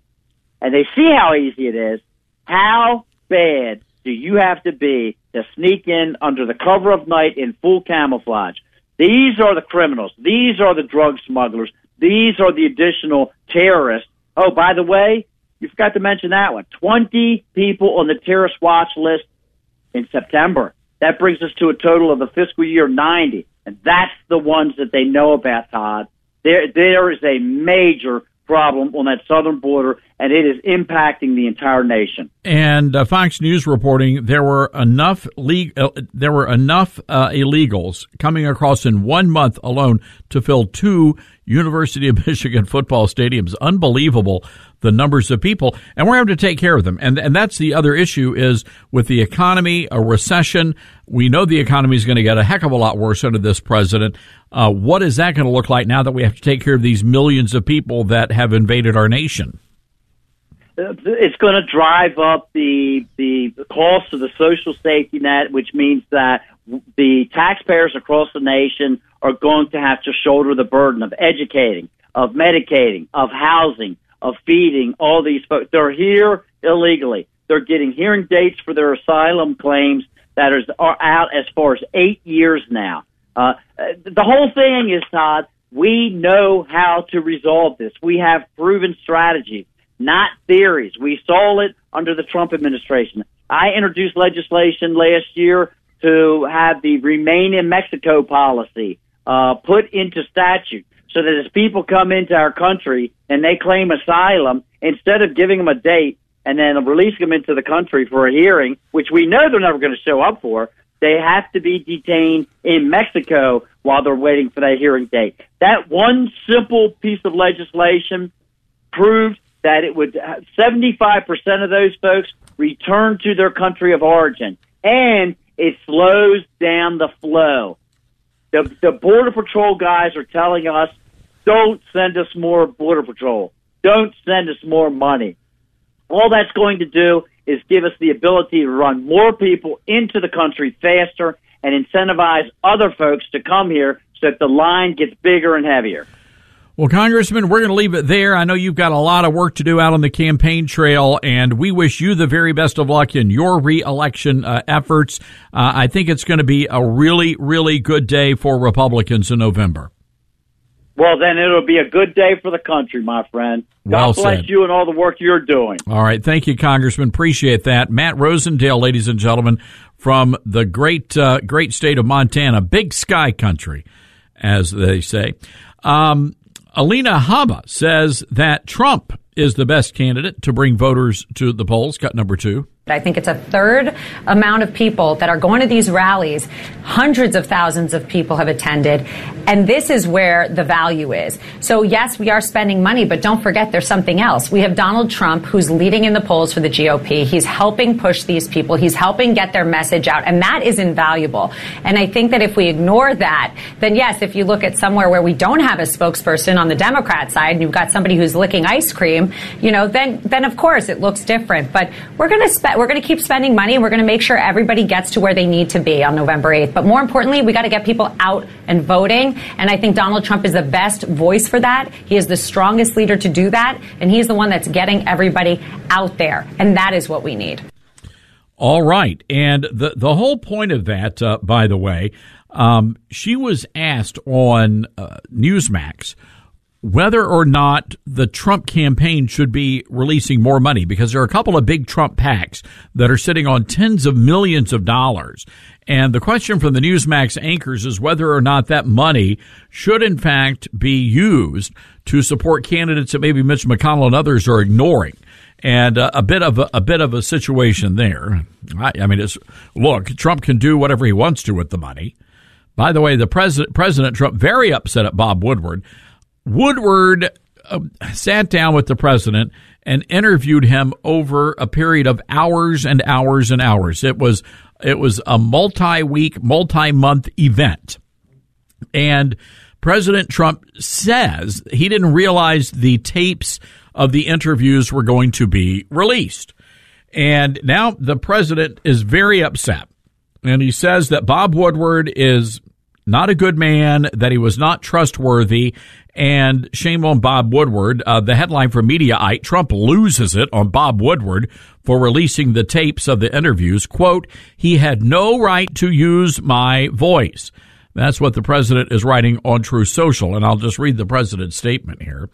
And they see how easy it is, how bad do you have to be to sneak in under the cover of night in full camouflage? These are the criminals. These are the drug smugglers. These are the additional terrorists. Oh, by the way, you forgot to mention that one. 20 people on the terrorist watch list in September. That brings us to a total of the fiscal year 90. And that's the ones that they know about, Todd. There, there is a major problem on that southern border, and it is impacting the entire nation. And uh, Fox News reporting there were enough le- uh, there were enough uh, illegals coming across in one month alone to fill two University of Michigan football stadiums. Unbelievable the numbers of people, and we're having to take care of them. And and that's the other issue is with the economy, a recession. We know the economy is going to get a heck of a lot worse under this president. Uh, what is that going to look like now that we have to take care of these millions of people that have invaded our nation? it's going to drive up the the cost of the social safety net, which means that the taxpayers across the nation are going to have to shoulder the burden of educating, of medicating, of housing, of feeding all these folks. They're here illegally. They're getting hearing dates for their asylum claims that are, are out as far as eight years now. Uh, the whole thing is, Todd, we know how to resolve this. We have proven strategies not theories. We saw it under the Trump administration. I introduced legislation last year to have the remain in Mexico policy uh, put into statute so that as people come into our country and they claim asylum, instead of giving them a date and then releasing them into the country for a hearing, which we know they're never going to show up for, they have to be detained in Mexico while they're waiting for that hearing date. That one simple piece of legislation proved that it would uh, 75% of those folks return to their country of origin and it slows down the flow. The, the border patrol guys are telling us, don't send us more border patrol. Don't send us more money. All that's going to do is give us the ability to run more people into the country faster and incentivize other folks to come here so that the line gets bigger and heavier. Well, Congressman, we're going to leave it there. I know you've got a lot of work to do out on the campaign trail, and we wish you the very best of luck in your reelection uh, efforts. Uh, I think it's going to be a really, really good day for Republicans in November. Well, then it'll be a good day for the country, my friend. God Well bless said. you and all the work you're doing. All right. Thank you, Congressman. Appreciate that. Matt Rosendale, ladies and gentlemen, from the great, uh, great state of Montana, big sky country, as they say. Um, Alina Habba says that Trump is the best candidate to bring voters to the polls. Cut number two. I think it's a third amount of people that are going to these rallies. Hundreds of thousands of people have attended. And this is where the value is. So, yes, we are spending money, but don't forget there's something else. We have Donald Trump, who's leading in the polls for the GOP. He's helping push these people, he's helping get their message out. And that is invaluable. And I think that if we ignore that, then yes, if you look at somewhere where we don't have a spokesperson on the Democrat side, and you've got somebody who's licking ice cream, you know, then, then of course it looks different. But we're going to spend, we're going to keep spending money and we're going to make sure everybody gets to where they need to be on November 8th. But more importantly, we got to get people out and voting. And I think Donald Trump is the best voice for that. He is the strongest leader to do that. And he's the one that's getting everybody out there. And that is what we need. All right. And the, the whole point of that, uh, by the way, um, she was asked on uh, Newsmax whether or not the Trump campaign should be releasing more money because there are a couple of big Trump PACs that are sitting on tens of millions of dollars. And the question from the Newsmax anchors is whether or not that money should in fact be used to support candidates that maybe Mitch McConnell and others are ignoring. And uh, a bit of a, a bit of a situation there. I, I mean, it's look, Trump can do whatever he wants to with the money. By the way, the president, President Trump, very upset at Bob Woodward. Woodward uh, sat down with the president and interviewed him over a period of hours and hours and hours. It was it was a multi-week, multi-month event. And President Trump says he didn't realize the tapes of the interviews were going to be released. And now the president is very upset. And he says that Bob Woodward is not a good man, that he was not trustworthy, and shame on Bob Woodward. Uh, the headline for Mediaite, Trump loses it on Bob Woodward for releasing the tapes of the interviews. Quote, he had no right to use my voice. That's what the president is writing on Truth Social, and I'll just read the president's statement here.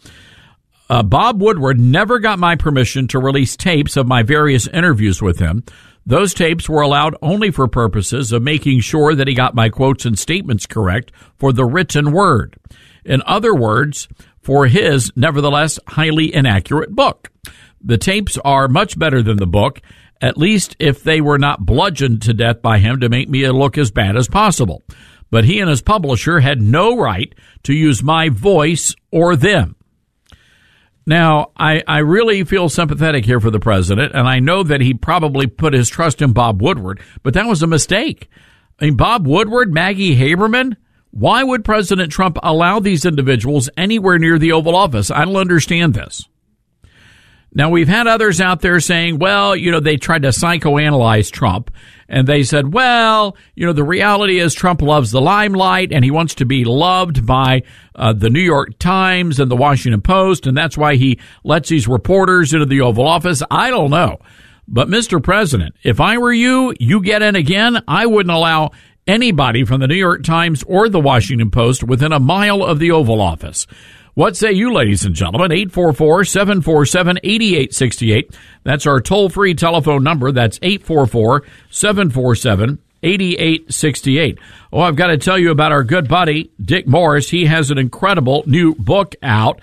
Uh, Bob Woodward never got my permission to release tapes of my various interviews with him. Those tapes were allowed only for purposes of making sure that he got my quotes and statements correct for the written word. In other words, for his, nevertheless, highly inaccurate book. The tapes are much better than the book, at least if they were not bludgeoned to death by him to make me look as bad as possible. But he and his publisher had no right to use my voice or them. Now, I, I really feel sympathetic here for the president, and I know that he probably put his trust in Bob Woodward, but that was a mistake. I mean, Bob Woodward, Maggie Haberman, why would President Trump allow these individuals anywhere near the Oval Office? I don't understand this. Now, we've had others out there saying, well, you know, they tried to psychoanalyze Trump and they said, well, you know, the reality is Trump loves the limelight and he wants to be loved by uh, the New York Times and the Washington Post. And that's why he lets these reporters into the Oval Office. I don't know. But Mr. President, if I were you, you get in again, I wouldn't allow anybody from the New York Times or the Washington Post within a mile of the Oval Office. What say you, ladies and gentlemen? 844 747 8868. That's our toll free telephone number. That's 844 747 8868. Oh, I've got to tell you about our good buddy, Dick Morris. He has an incredible new book out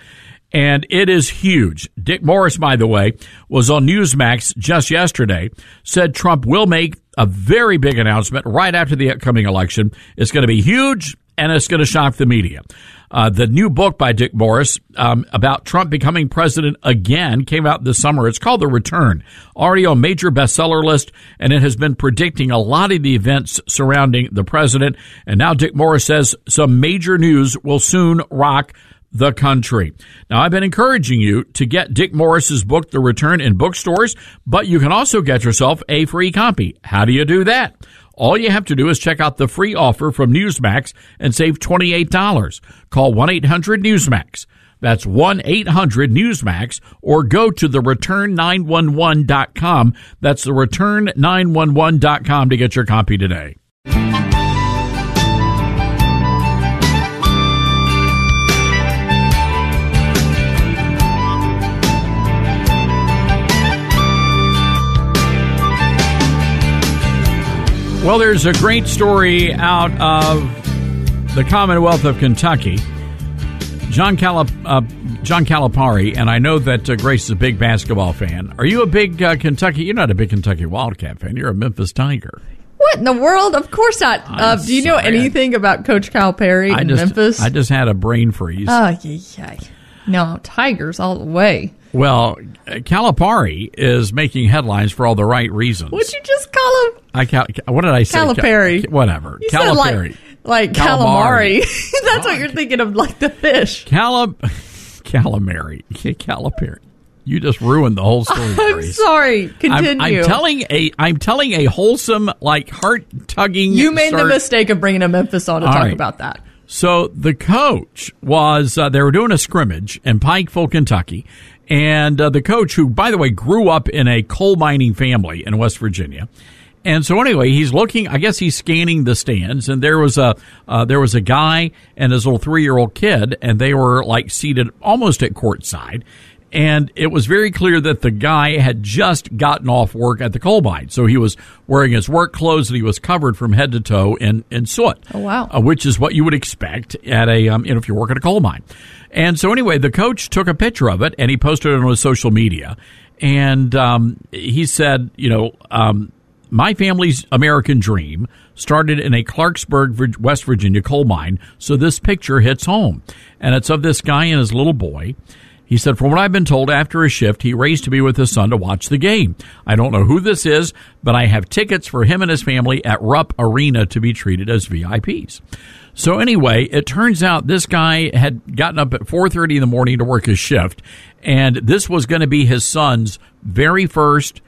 and it is huge. Dick Morris, by the way, was on Newsmax just yesterday, said Trump will make a very big announcement right after the upcoming election. It's going to be huge and it's going to shock the media. Uh, the new book by Dick Morris um, about Trump becoming president again came out this summer. It's called The Return, already on major bestseller list, and it has been predicting a lot of the events surrounding the president. And now Dick Morris says some major news will soon rock the country. Now, I've been encouraging you to get Dick Morris's book, The Return, in bookstores, but you can also get yourself a free copy. How do you do that? All you have to do is check out the free offer from Newsmax and save $28. Call 1-800-NEWSMAX. That's 1-800-NEWSMAX or go to the return911.com. That's the return911.com to get your copy today. Well, there's a great story out of the Commonwealth of Kentucky. John Calip, uh, John Calipari, and I know that uh, Grace is a big basketball fan. Are you a big uh, Kentucky? You're not a big Kentucky Wildcat fan. You're a Memphis Tiger. What in the world? Of course not. Uh, do you know sorry. anything about Coach Calipari I in just, Memphis? I just had a brain freeze. Oh, yeah, yeah. No, Tigers all the way. Well, Calipari is making headlines for all the right reasons. What'd you just call him? I cal- what did I say? Calipari. Cal- whatever. You Calipari. like, like Calamari. calamari. That's what you're thinking of, like the fish. Calip, calamari, Calipari. You just ruined the whole story. I'm Grace. sorry. I'm, Continue. I'm telling a I'm telling a wholesome, like heart tugging. you made the mistake of bringing a Memphis on to All talk right. about that. So the coach was uh, they were doing a scrimmage in Pikeville, Kentucky, and uh, the coach, who by the way grew up in a coal mining family in West Virginia. And so anyway, he's looking. I guess he's scanning the stands, and there was a uh, there was a guy and his little three year old kid, and they were like seated almost at courtside. And it was very clear that the guy had just gotten off work at the coal mine, so he was wearing his work clothes and he was covered from head to toe in in soot Oh, wow. uh, which is what you would expect at a um, you know if you work at a coal mine. And so anyway, the coach took a picture of it and he posted it on his social media, and um, he said, you know, um, my family's American dream started in a Clarksburg, West Virginia coal mine, so this picture hits home, and it's of this guy and his little boy. He said, from what I've been told, after a shift, he raced to be with his son to watch the game. I don't know who this is, but I have tickets for him and his family at Rupp Arena to be treated as VIPs. So anyway, it turns out this guy had gotten up at 4:30 in the morning to work his shift, and this was going to be his son's very first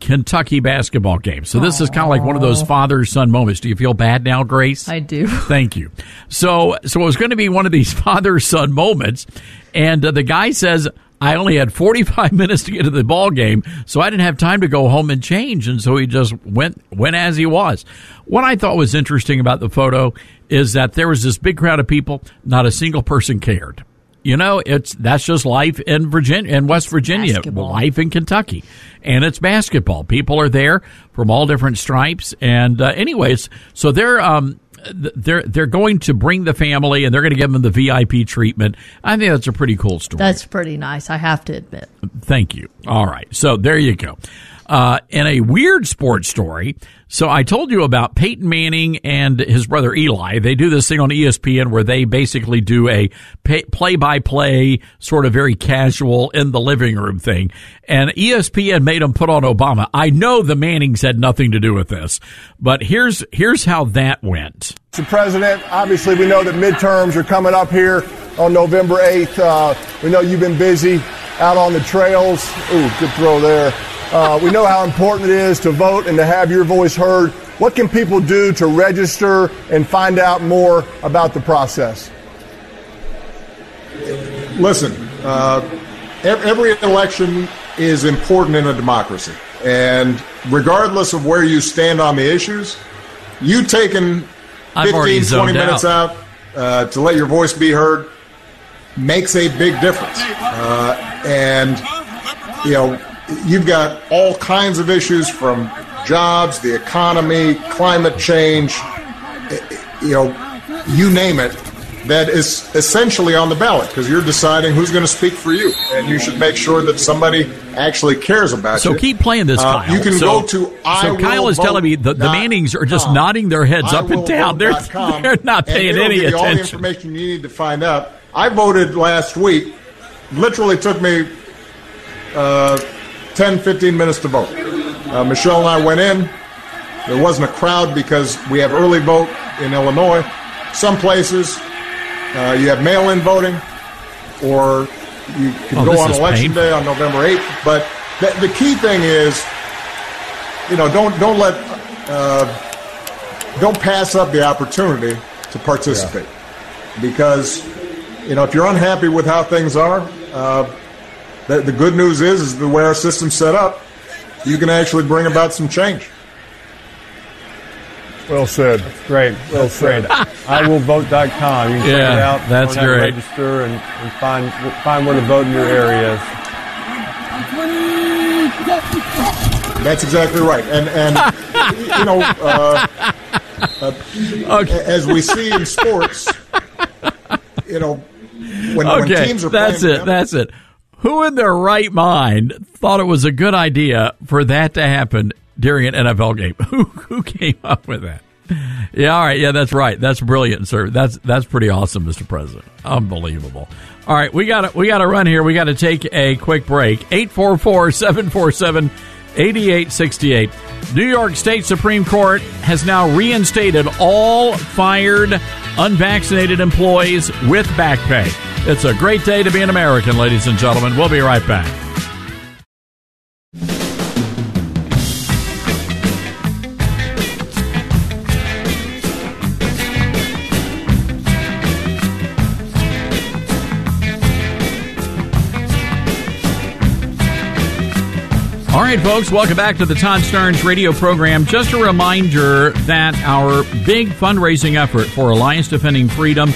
Kentucky basketball game. So this is kind of like one of those father son moments. Do you feel bad now, Grace? I do. Thank you. So, so it was going to be one of these father son moments, and uh, the guy says, "I only had 45 minutes to get to the ball game, so I didn't have time to go home and change." And so he just went went as he was. What I thought was interesting about the photo is that there was this big crowd of people. Not a single person cared. You know, it's that's just life in Virginia, in West Virginia, life in Kentucky, and it's basketball. People are there from all different stripes, and uh, anyways, so they're um they're they're going to bring the family, and they're going to give them the VIP treatment. I think that's a pretty cool story. That's pretty nice, I have to admit. Thank you. All right, so there you go. Uh, in a weird sports story, so I told you about Peyton Manning and his brother Eli. They do this thing on ESPN where they basically do a play by play, sort of very casual in the living room thing. And ESPN made them put on Obama. I know the Mannings had nothing to do with this, but here's here's how that went. Mr. President, obviously we know that midterms are coming up here on November 8th. Uh, we know you've been busy out on the trails. Ooh, good throw there. Uh, we know how important it is to vote and to have your voice heard. What can people do to register and find out more about the process? Listen, uh, every election is important in a democracy. And regardless of where you stand on the issues, you taking I've 15, 20 zoned minutes out, uh, to let your voice be heard makes a big difference. Uh, and, you know, you've got all kinds of issues from jobs, the economy, climate change, eh, you know, you name it, that is essentially on the ballot because you're deciding who's going to speak for you. And you should make sure that somebody actually cares about So you. So keep playing this, Uh, Kyle. You can so, go to I So Kyle is telling me the, the Mannings are just com. nodding their heads I up and down. They're, com, they're not paying any give you all the attention. information you need to find out. I voted last week. Literally took me uh, 10, 15 minutes to vote. Uh, Michelle and I went in. There wasn't a crowd because we have early vote in Illinois. Some places uh, you have mail-in voting, or you can Oh, go on election painful. day on November 8th. But the, the key thing is, you know, don't don't let uh, don't pass up the opportunity to participate because you know if you're unhappy with how things are, uh, the, the good news is is the way our system's set up, you can actually bring about some change. Well said. great. Well said. I will vote.com. You can check Yeah, it out. that's Go on great. Register and, and find find where to vote in your area. That's exactly right. And and you know, uh, uh, as we see in sports, you know, when, when teams are playing. that's playing it. together- That's it. Who in their right mind thought it was a good idea for that to happen during an NFL game? Who who came up with that? Yeah, all right. Yeah, that's right. That's brilliant, sir. That's that's pretty awesome, Mr. President. Unbelievable. All right, we got to we got to run here. We got to take a quick break. 844-747-8868. New York State Supreme Court has now reinstated all fired unvaccinated employees with back pay. It's a great day to be an American, ladies and gentlemen. We'll be right back. All right, folks, welcome back to the Todd Starnes radio program. Just a reminder that our big fundraising effort for Alliance Defending Freedom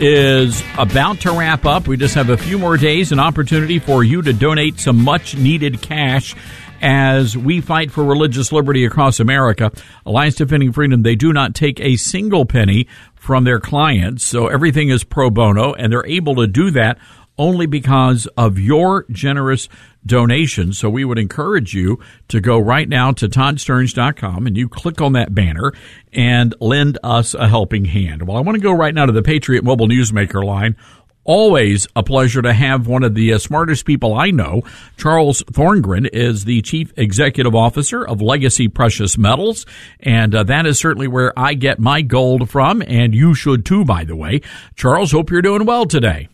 is about to wrap up. We just have a few more days, an opportunity for you to donate some much needed cash as we fight for religious liberty across America. Alliance Defending Freedom, they do not take a single penny from their clients, so everything is pro bono, and they're able to do that only because of your generous donation. So we would encourage you to go right now to toddstarnes.com and you click on that banner and lend us a helping hand. Well, I want to go right now to the Patriot Mobile Newsmaker line. Always a pleasure to have one of the uh, smartest people I know. Charles Thorngren is the Chief Executive Officer of Legacy Precious Metals, and uh, that is certainly where I get my gold from, and you should too, by the way. Charles, hope you're doing well today.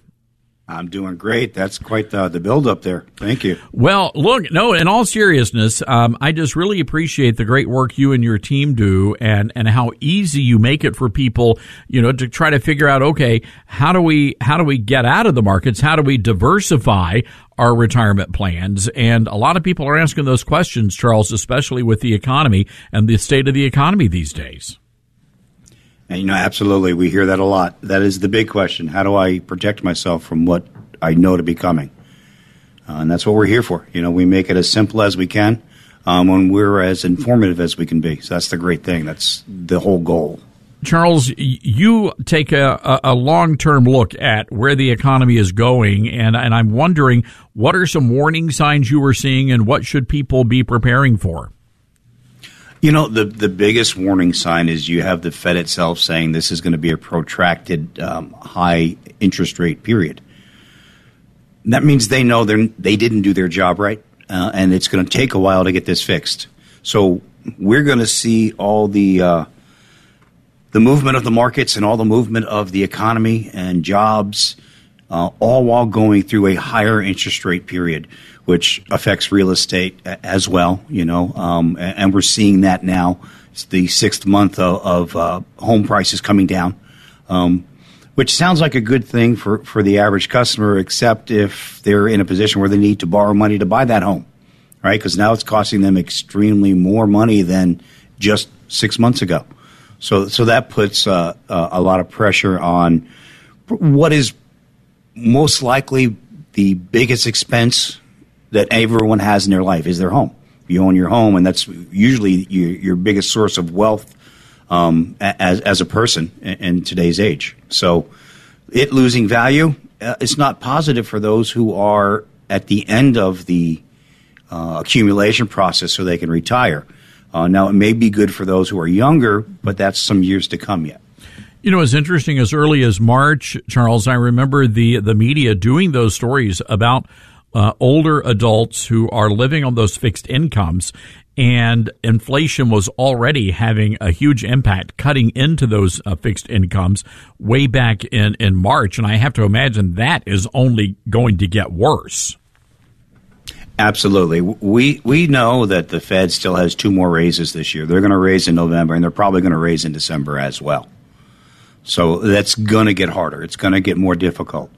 I'm doing great. That's quite the, the build up there. Thank you. Well, look, no, in all seriousness, um, I just really appreciate the great work you and your team do and, and how easy you make it for people, you know, to try to figure out, okay, how do we, how do we get out of the markets? How do we diversify our retirement plans? And a lot of people are asking those questions, Charles, especially with the economy and the state of the economy these days. And you know, absolutely, we hear that a lot. That is the big question. How do I protect myself from what I know to be coming? Uh, and that's what we're here for. You know, we make it as simple as we can um, when we're as informative as we can be. So that's the great thing. That's the whole goal. Charles, you take a, a, long term look at where the economy is going, and, and I'm wondering what are some warning signs you are seeing and what should people be preparing for? You know, the, the biggest warning sign is you have the Fed itself saying this is going to be a protracted um, high interest rate period. That means they know they didn't do their job right, uh, and it's going to take a while to get this fixed. So we're going to see all the uh, the movement of the markets and all the movement of the economy and jobs, uh, all while going through a higher interest rate period, which affects real estate as well. You know, um, and we're seeing that now. It's the sixth month of, of uh, home prices coming down. Um, which sounds like a good thing for, for the average customer, except if they're in a position where they need to borrow money to buy that home, right? Because now it's costing them extremely more money than just six months ago. So, so that puts uh, uh, a lot of pressure on what is most likely the biggest expense that everyone has in their life is their home. You own your home, and that's usually your, your biggest source of wealth um, as, as a person in, today's age. So it losing value uh, is not positive for those who are at the end of the uh, accumulation process so they can retire. Uh, now, it may be good for those who are younger, but that's some years to come yet. You know, as interesting as early as March, Charles, I remember the the media doing those stories about uh, older adults who are living on those fixed incomes, and inflation was already having a huge impact, cutting into those uh, fixed incomes way back in in March, and I have to imagine that is only going to get worse. Absolutely. We we know that the Fed still has two more raises this year. They're going to raise in November, and they're probably going to raise in December as well. So that's going to get harder. It's going to get more difficult.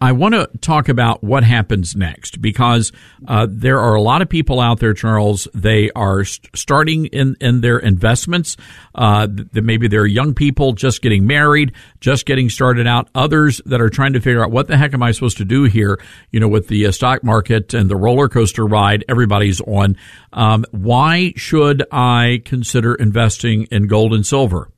I want to talk about what happens next because uh, there are a lot of people out there, Charles. They are st- starting in, in their investments. Uh, th- maybe they're young people just getting married, just getting started out. Others that are trying to figure out what the heck am I supposed to do here? You know, with the uh, stock market and the roller coaster ride everybody's on. Um, why should I consider investing in gold and silver?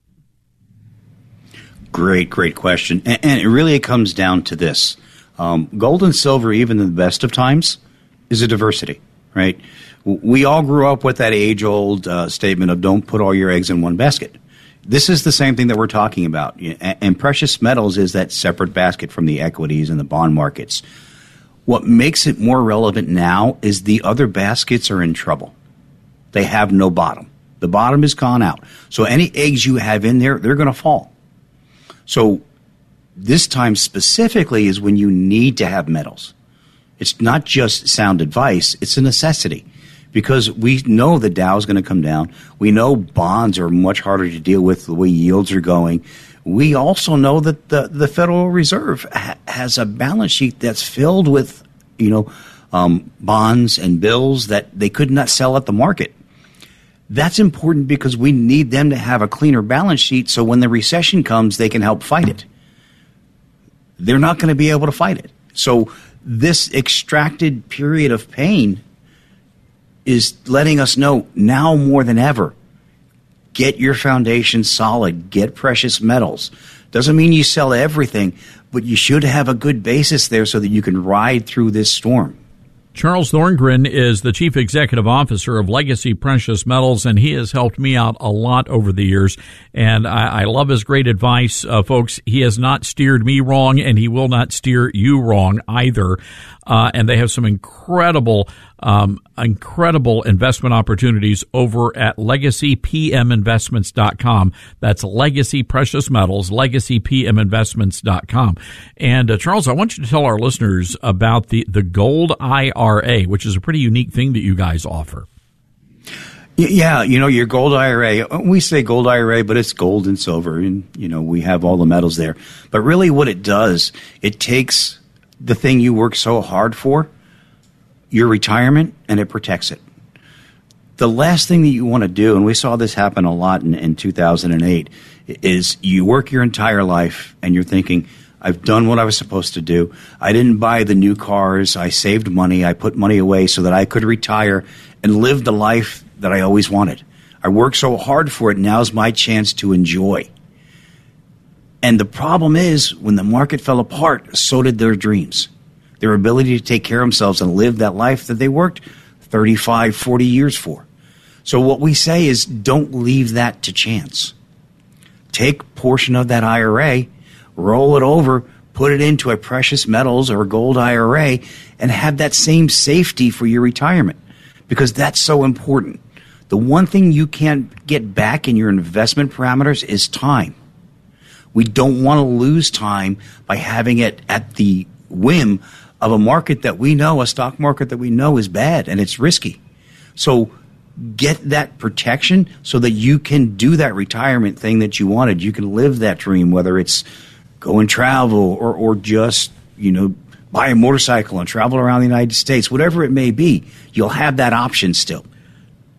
Great, great question. And, and it really comes down to this um, gold and silver, even in the best of times, is a diversity, right? We all grew up with that age old uh, statement of don't put all your eggs in one basket. This is the same thing that we're talking about. And precious metals is that separate basket from the equities and the bond markets. What makes it more relevant now is the other baskets are in trouble. They have no bottom. The bottom is gone out. So any eggs you have in there, they're going to fall. So this time specifically is when you need to have metals. It's not just sound advice, it's a necessity because we know the Dow is going to come down. We know bonds are much harder to deal with the way yields are going. We also know that the, the Federal Reserve ha- has a balance sheet that's filled with, you know, um, bonds and bills that they could not sell at the market. That's important because we need them to have a cleaner balance sheet so when the recession comes, they can help fight it. They're not going to be able to fight it. So, this extracted period of pain is letting us know now more than ever get your foundation solid, get precious metals. Doesn't mean you sell everything, but you should have a good basis there so that you can ride through this storm. Charles Thorngren is the chief executive officer of Legacy Precious Metals, and he has helped me out a lot over the years. And I, I love his great advice, uh, folks. He has not steered me wrong, and he will not steer you wrong either. Uh, and they have some incredible, um, incredible investment opportunities over at legacypminvestments.com. That's Legacy Precious Metals, legacypminvestments.com. And uh, Charles, I want you to tell our listeners about the, the Gold IRA, which is a pretty unique thing that you guys offer. Yeah, you know, your gold IRA, we say gold IRA, but it's gold and silver, and, you know, we have all the metals there. But really, what it does, it takes the thing you work so hard for, your retirement, and it protects it. The last thing that you want to do, and we saw this happen a lot in, in 2008, is you work your entire life and you're thinking, I've done what I was supposed to do. I didn't buy the new cars. I saved money. I put money away so that I could retire and live the life that I always wanted. I worked so hard for it. Now's my chance to enjoy. And the problem is, when the market fell apart, so did their dreams. Their ability to take care of themselves and live that life that they worked 35, 40 years for. So what we say is don't leave that to chance. Take portion of that IRA, roll it over, put it into a precious metals or gold IRA, and have that same safety for your retirement because that's so important. The one thing you can't get back in your investment parameters is time. We don't want to lose time by having it at the whim of a market that we know, a stock market that we know is bad and it's risky. So get that protection so that you can do that retirement thing that you wanted. You can live that dream, whether it's go and travel or, or just, you know, buy a motorcycle and travel around the United States, whatever it may be, you'll have that option still.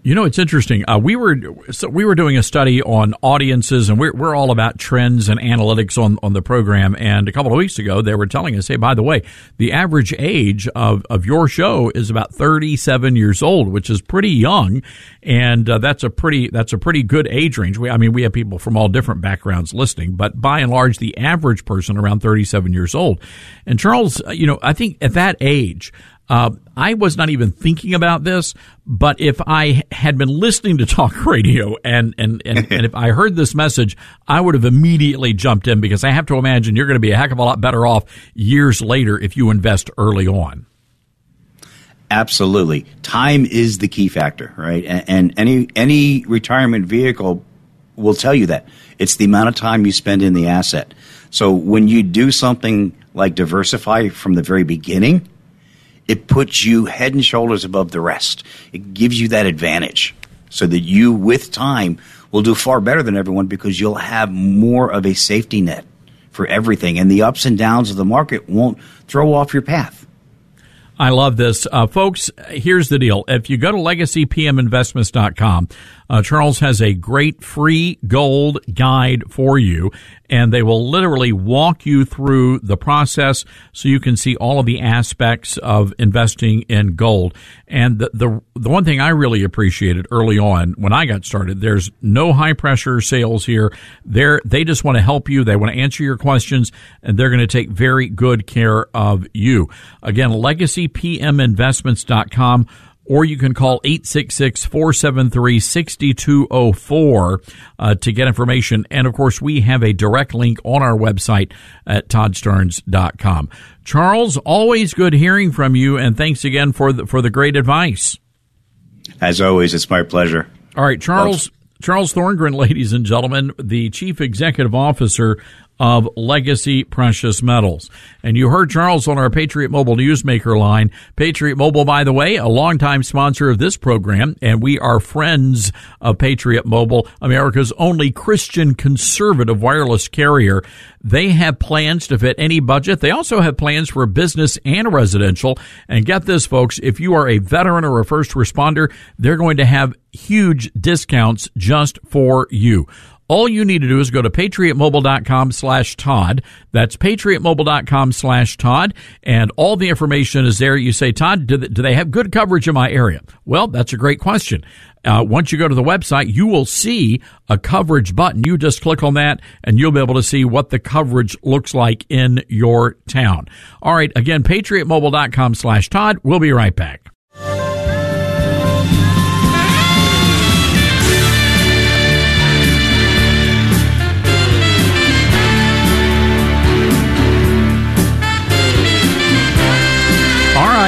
You know, it's interesting. Uh, we were so we were doing a study on audiences, and we're we're all about trends and analytics on on the program. And a couple of weeks ago, they were telling us, "Hey, by the way, the average age of of your show is about 37 years old, which is pretty young, and uh, that's a pretty that's a pretty good age range. We, I mean, we have people from all different backgrounds listening, but by and large, the average person around 37 years old. And Charles, uh, you know, I think at that age." Uh, I was not even thinking about this, but if I had been listening to talk radio and, and, and, and if I heard this message, I would have immediately jumped in because I have to imagine you're going to be a heck of a lot better off years later if you invest early on. Absolutely. Time is the key factor, right? And, and any, any retirement vehicle will tell you that. It's the amount of time you spend in the asset. So when you do something like diversify from the very beginning, it puts you head and shoulders above the rest. It gives you that advantage so that you, with time, will do far better than everyone because you'll have more of a safety net for everything. And the ups and downs of the market won't throw off your path. I love this. Uh, folks, here's the deal. If you go to legacypminvestments.com, uh, Charles has a great free gold guide for you, and they will literally walk you through the process so you can see all of the aspects of investing in gold. And the, the, the one thing I really appreciated early on when I got started, there's no high pressure sales here. They're, they just want to help you. They want to answer your questions and they're going to take very good care of you. Again, legacypminvestments.com or you can call 866-473-6204 uh, to get information. And of course, we have a direct link on our website at toddstarnes.com. Charles, always good hearing from you, and thanks again for the, for the great advice. As always, it's my pleasure. All right, Charles. Folks. Charles Thorngren, ladies and gentlemen, the Chief Executive Officer of Legacy Precious Metals. And you heard Charles on our Patriot Mobile Newsmaker line. Patriot Mobile, by the way, a longtime sponsor of this program, and we are friends of Patriot Mobile, America's only Christian conservative wireless carrier. They have plans to fit any budget. They also have plans for business and residential. And get this, folks, if you are a veteran or a first responder, they're going to have huge discounts just for you. All you need to do is go to patriotmobile.com slash Todd. That's patriotmobile.com slash Todd. And all the information is there. You say, Todd, do they have good coverage in my area? Well, that's a great question. Uh, once you go to the website, you will see a coverage button. You just click on that and you'll be able to see what the coverage looks like in your town. All right. Again, patriotmobile.com slash Todd. We'll be right back.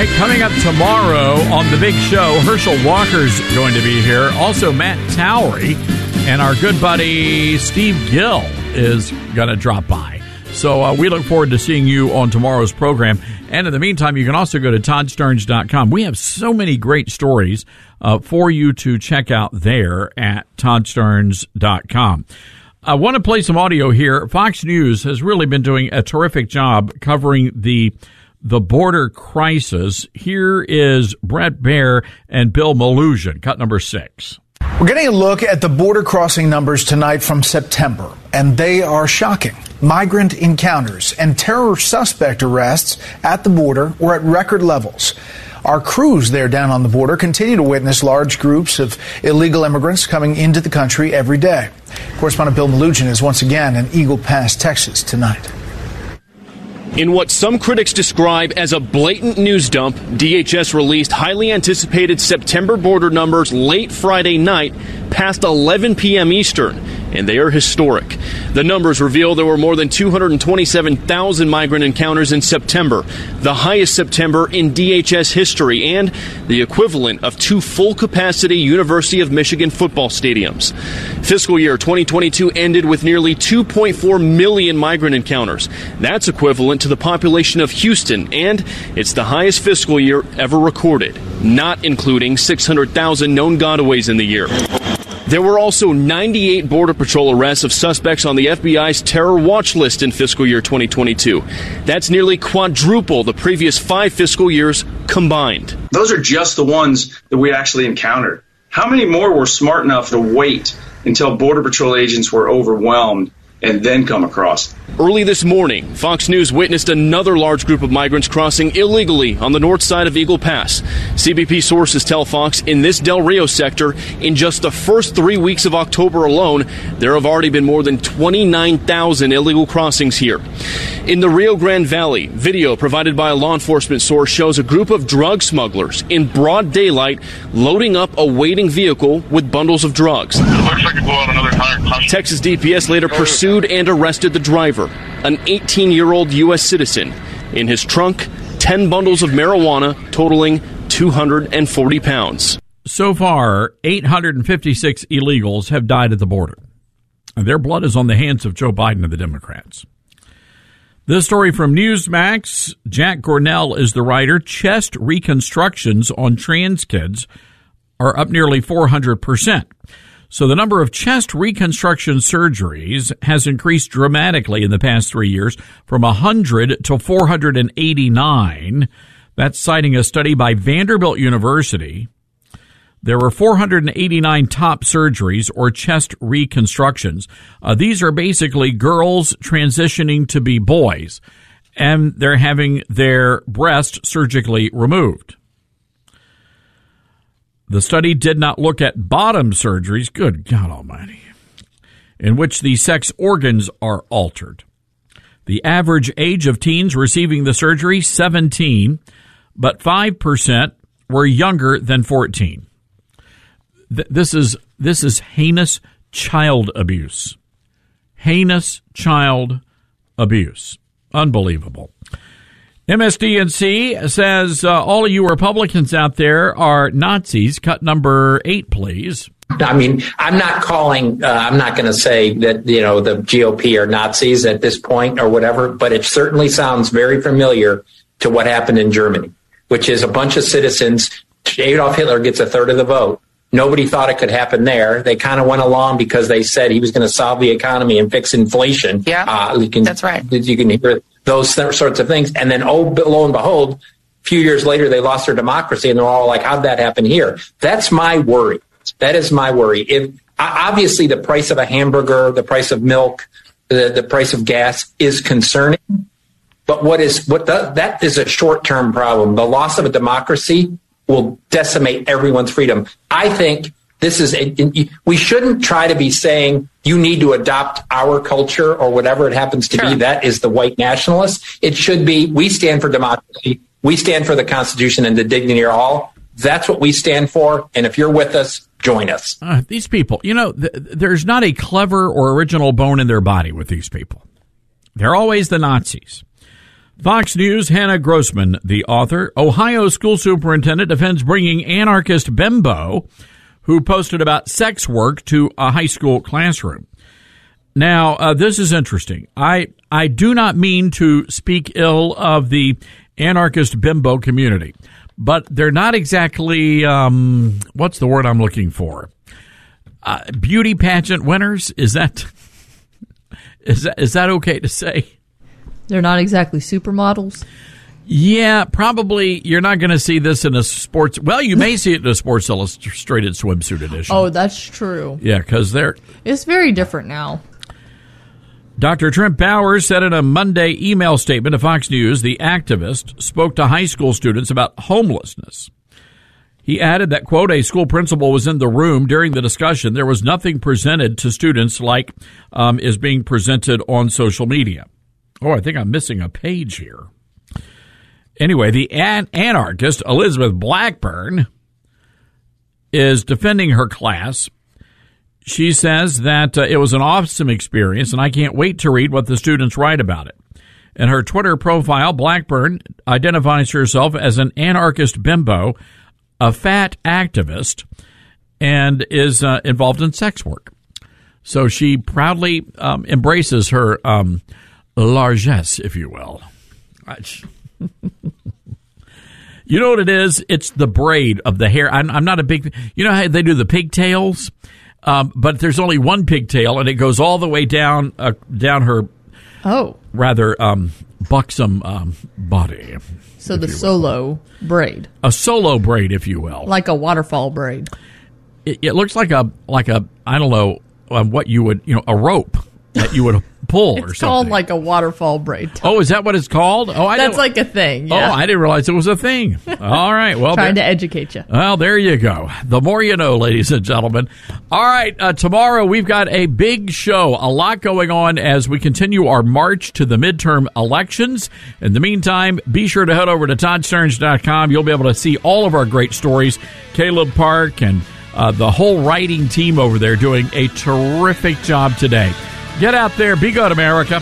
Right, coming up tomorrow on the big show, Herschel Walker's going to be here. Also, Matt Towery and our good buddy Steve Gill is going to drop by. So uh, we look forward to seeing you on tomorrow's program. And in the meantime, you can also go to toddstarnes.com. We have so many great stories uh, for you to check out there at toddstarnes.com. I want to play some audio here. Fox News has really been doing a terrific job covering the the border crisis. Here is Bret Baier and Bill Melugin, cut number six. We're getting a look at the border crossing numbers tonight from September, and they are shocking. Migrant encounters and terror suspect arrests at the border were at record levels. Our crews there down on the border continue to witness large groups of illegal immigrants coming into the country every day. Correspondent Bill Melugin is once again in Eagle Pass, Texas tonight. In what some critics describe as a blatant news dump, DHS released highly anticipated September border numbers late Friday night past 11 p.m. Eastern, and they are historic. The numbers reveal there were more than 227,000 migrant encounters in September, the highest September in DHS history, and the equivalent of two full capacity University of Michigan football stadiums. Fiscal year 2022 ended with nearly 2.4 million migrant encounters. That's equivalent to the population of Houston, and it's the highest fiscal year ever recorded, not including 600,000 known gotaways in the year. There were also 98 Border Patrol arrests of suspects on the FBI's terror watch list in fiscal year 2022. That's nearly quadruple the previous five fiscal years combined. Those are just the ones that we actually encountered. How many more were smart enough to wait until Border Patrol agents were overwhelmed and then come across? Early this morning, Fox News witnessed another large group of migrants crossing illegally on the north side of Eagle Pass. CBP sources tell Fox in this Del Rio sector, in just the first three weeks of October alone, there have already been more than 29,000 illegal crossings here. In the Rio Grande Valley, video provided by a law enforcement source shows a group of drug smugglers in broad daylight loading up a waiting vehicle with bundles of drugs. Texas DPS later pursued and arrested the driver, an 18 year old U.S. citizen. In his trunk, 10 bundles of marijuana totaling 240 pounds. So far, 856 illegals have died at the border. Their blood is on the hands of Joe Biden and the Democrats. This story from Newsmax. Jack Gornell is the writer. Chest reconstructions on trans kids are up nearly 400%. So the number of chest reconstruction surgeries has increased dramatically in the past three years from 100 to 489. That's citing a study by Vanderbilt University. There were 489 top surgeries or chest reconstructions. Uh, these are basically girls transitioning to be boys, and they're having their breast surgically removed. The study did not look at bottom surgeries, good God Almighty, in which the sex organs are altered. The average age of teens receiving the surgery, 17, but 5% were younger than 14. Th- This is, this is heinous child abuse. Heinous child abuse. Unbelievable. MSDNC says uh, all of you Republicans out there are Nazis. Cut number eight, please. I mean, I'm not calling, uh, I'm not going to say that, you know, the GOP are Nazis at this point or whatever, but it certainly sounds very familiar to what happened in Germany, which is a bunch of citizens. Adolf Hitler gets a third of the vote. Nobody thought it could happen there. They kind of went along because they said he was going to solve the economy and fix inflation. Yeah, uh, you can, that's right. You can hear those sorts of things, and then oh, lo and behold, a few years later they lost their democracy, and they're all like, "How'd that happen here?" That's my worry. That is my worry. If obviously the price of a hamburger, the price of milk, the, the price of gas is concerning. But what is what the, that is a short term problem. The loss of a democracy will decimate everyone's freedom. I think this is a, we shouldn't try to be saying you need to adopt our culture or whatever it happens to be. That is the white nationalist. It should be we stand for democracy. We stand for the Constitution and the dignity of all. That's what we stand for. And if you're with us, join us. Uh, these people, you know, th- there's not a clever or original bone in their body with these people. They're always the Nazis. Fox News, Hannah Grossman, the author, Ohio school superintendent defends bringing anarchist Bimbo, who posted about sex work to a high school classroom. Now, uh, this is interesting. I I do not mean to speak ill of the anarchist bimbo community, but they're not exactly um, what's the word I'm looking for? Uh, beauty pageant winners. Is that is that is that okay to say? They're not exactly supermodels. Yeah, probably you're not going to see this in a sports. Well, you may see it in a Sports Illustrated swimsuit edition. Oh, that's true. Yeah, because they're It's very different now. Dr. Trent Bowers said in a Monday email statement to Fox News the activist spoke to high school students about homelessness. He added that, quote, a school principal was in the room during the discussion. There was nothing presented to students like um, is being presented on social media. Oh, I think I'm missing a page here. Anyway, the an- anarchist Elizabeth Blackburn is defending her class. She says that uh, it was an awesome experience, and I can't wait to read what the students write about it. In her Twitter profile, Blackburn identifies herself as an anarchist bimbo, a fat activist, and is uh, involved in sex work. So she proudly um, embraces her um, largesse, if you will. you know what it is? It's the braid of the hair. I'm, I'm not a big. You know how they do the pigtails, um, but there's only one pigtail, and it goes all the way down uh, down her. Oh, rather um, buxom um, body. So the solo braid, a solo braid, if you will, like a waterfall braid. It, it looks like a like a I don't know um, what you would you know a rope that you would pull or It's something. called like a waterfall braid. Oh, is that what it's called? Oh, I That's like a thing. Oh, I didn't realize it was a thing. All right, well, trying there- to educate you. well, there you go. The more you know, ladies and gentlemen. All right, uh, tomorrow we've got a big show, a lot going on as we continue our march to the midterm elections. In the meantime, be sure to head over to toddstarnes.com. You'll be able to see all of our great stories. Caleb Park and uh, the whole writing team over there doing a terrific job today. Get out there, be good, America.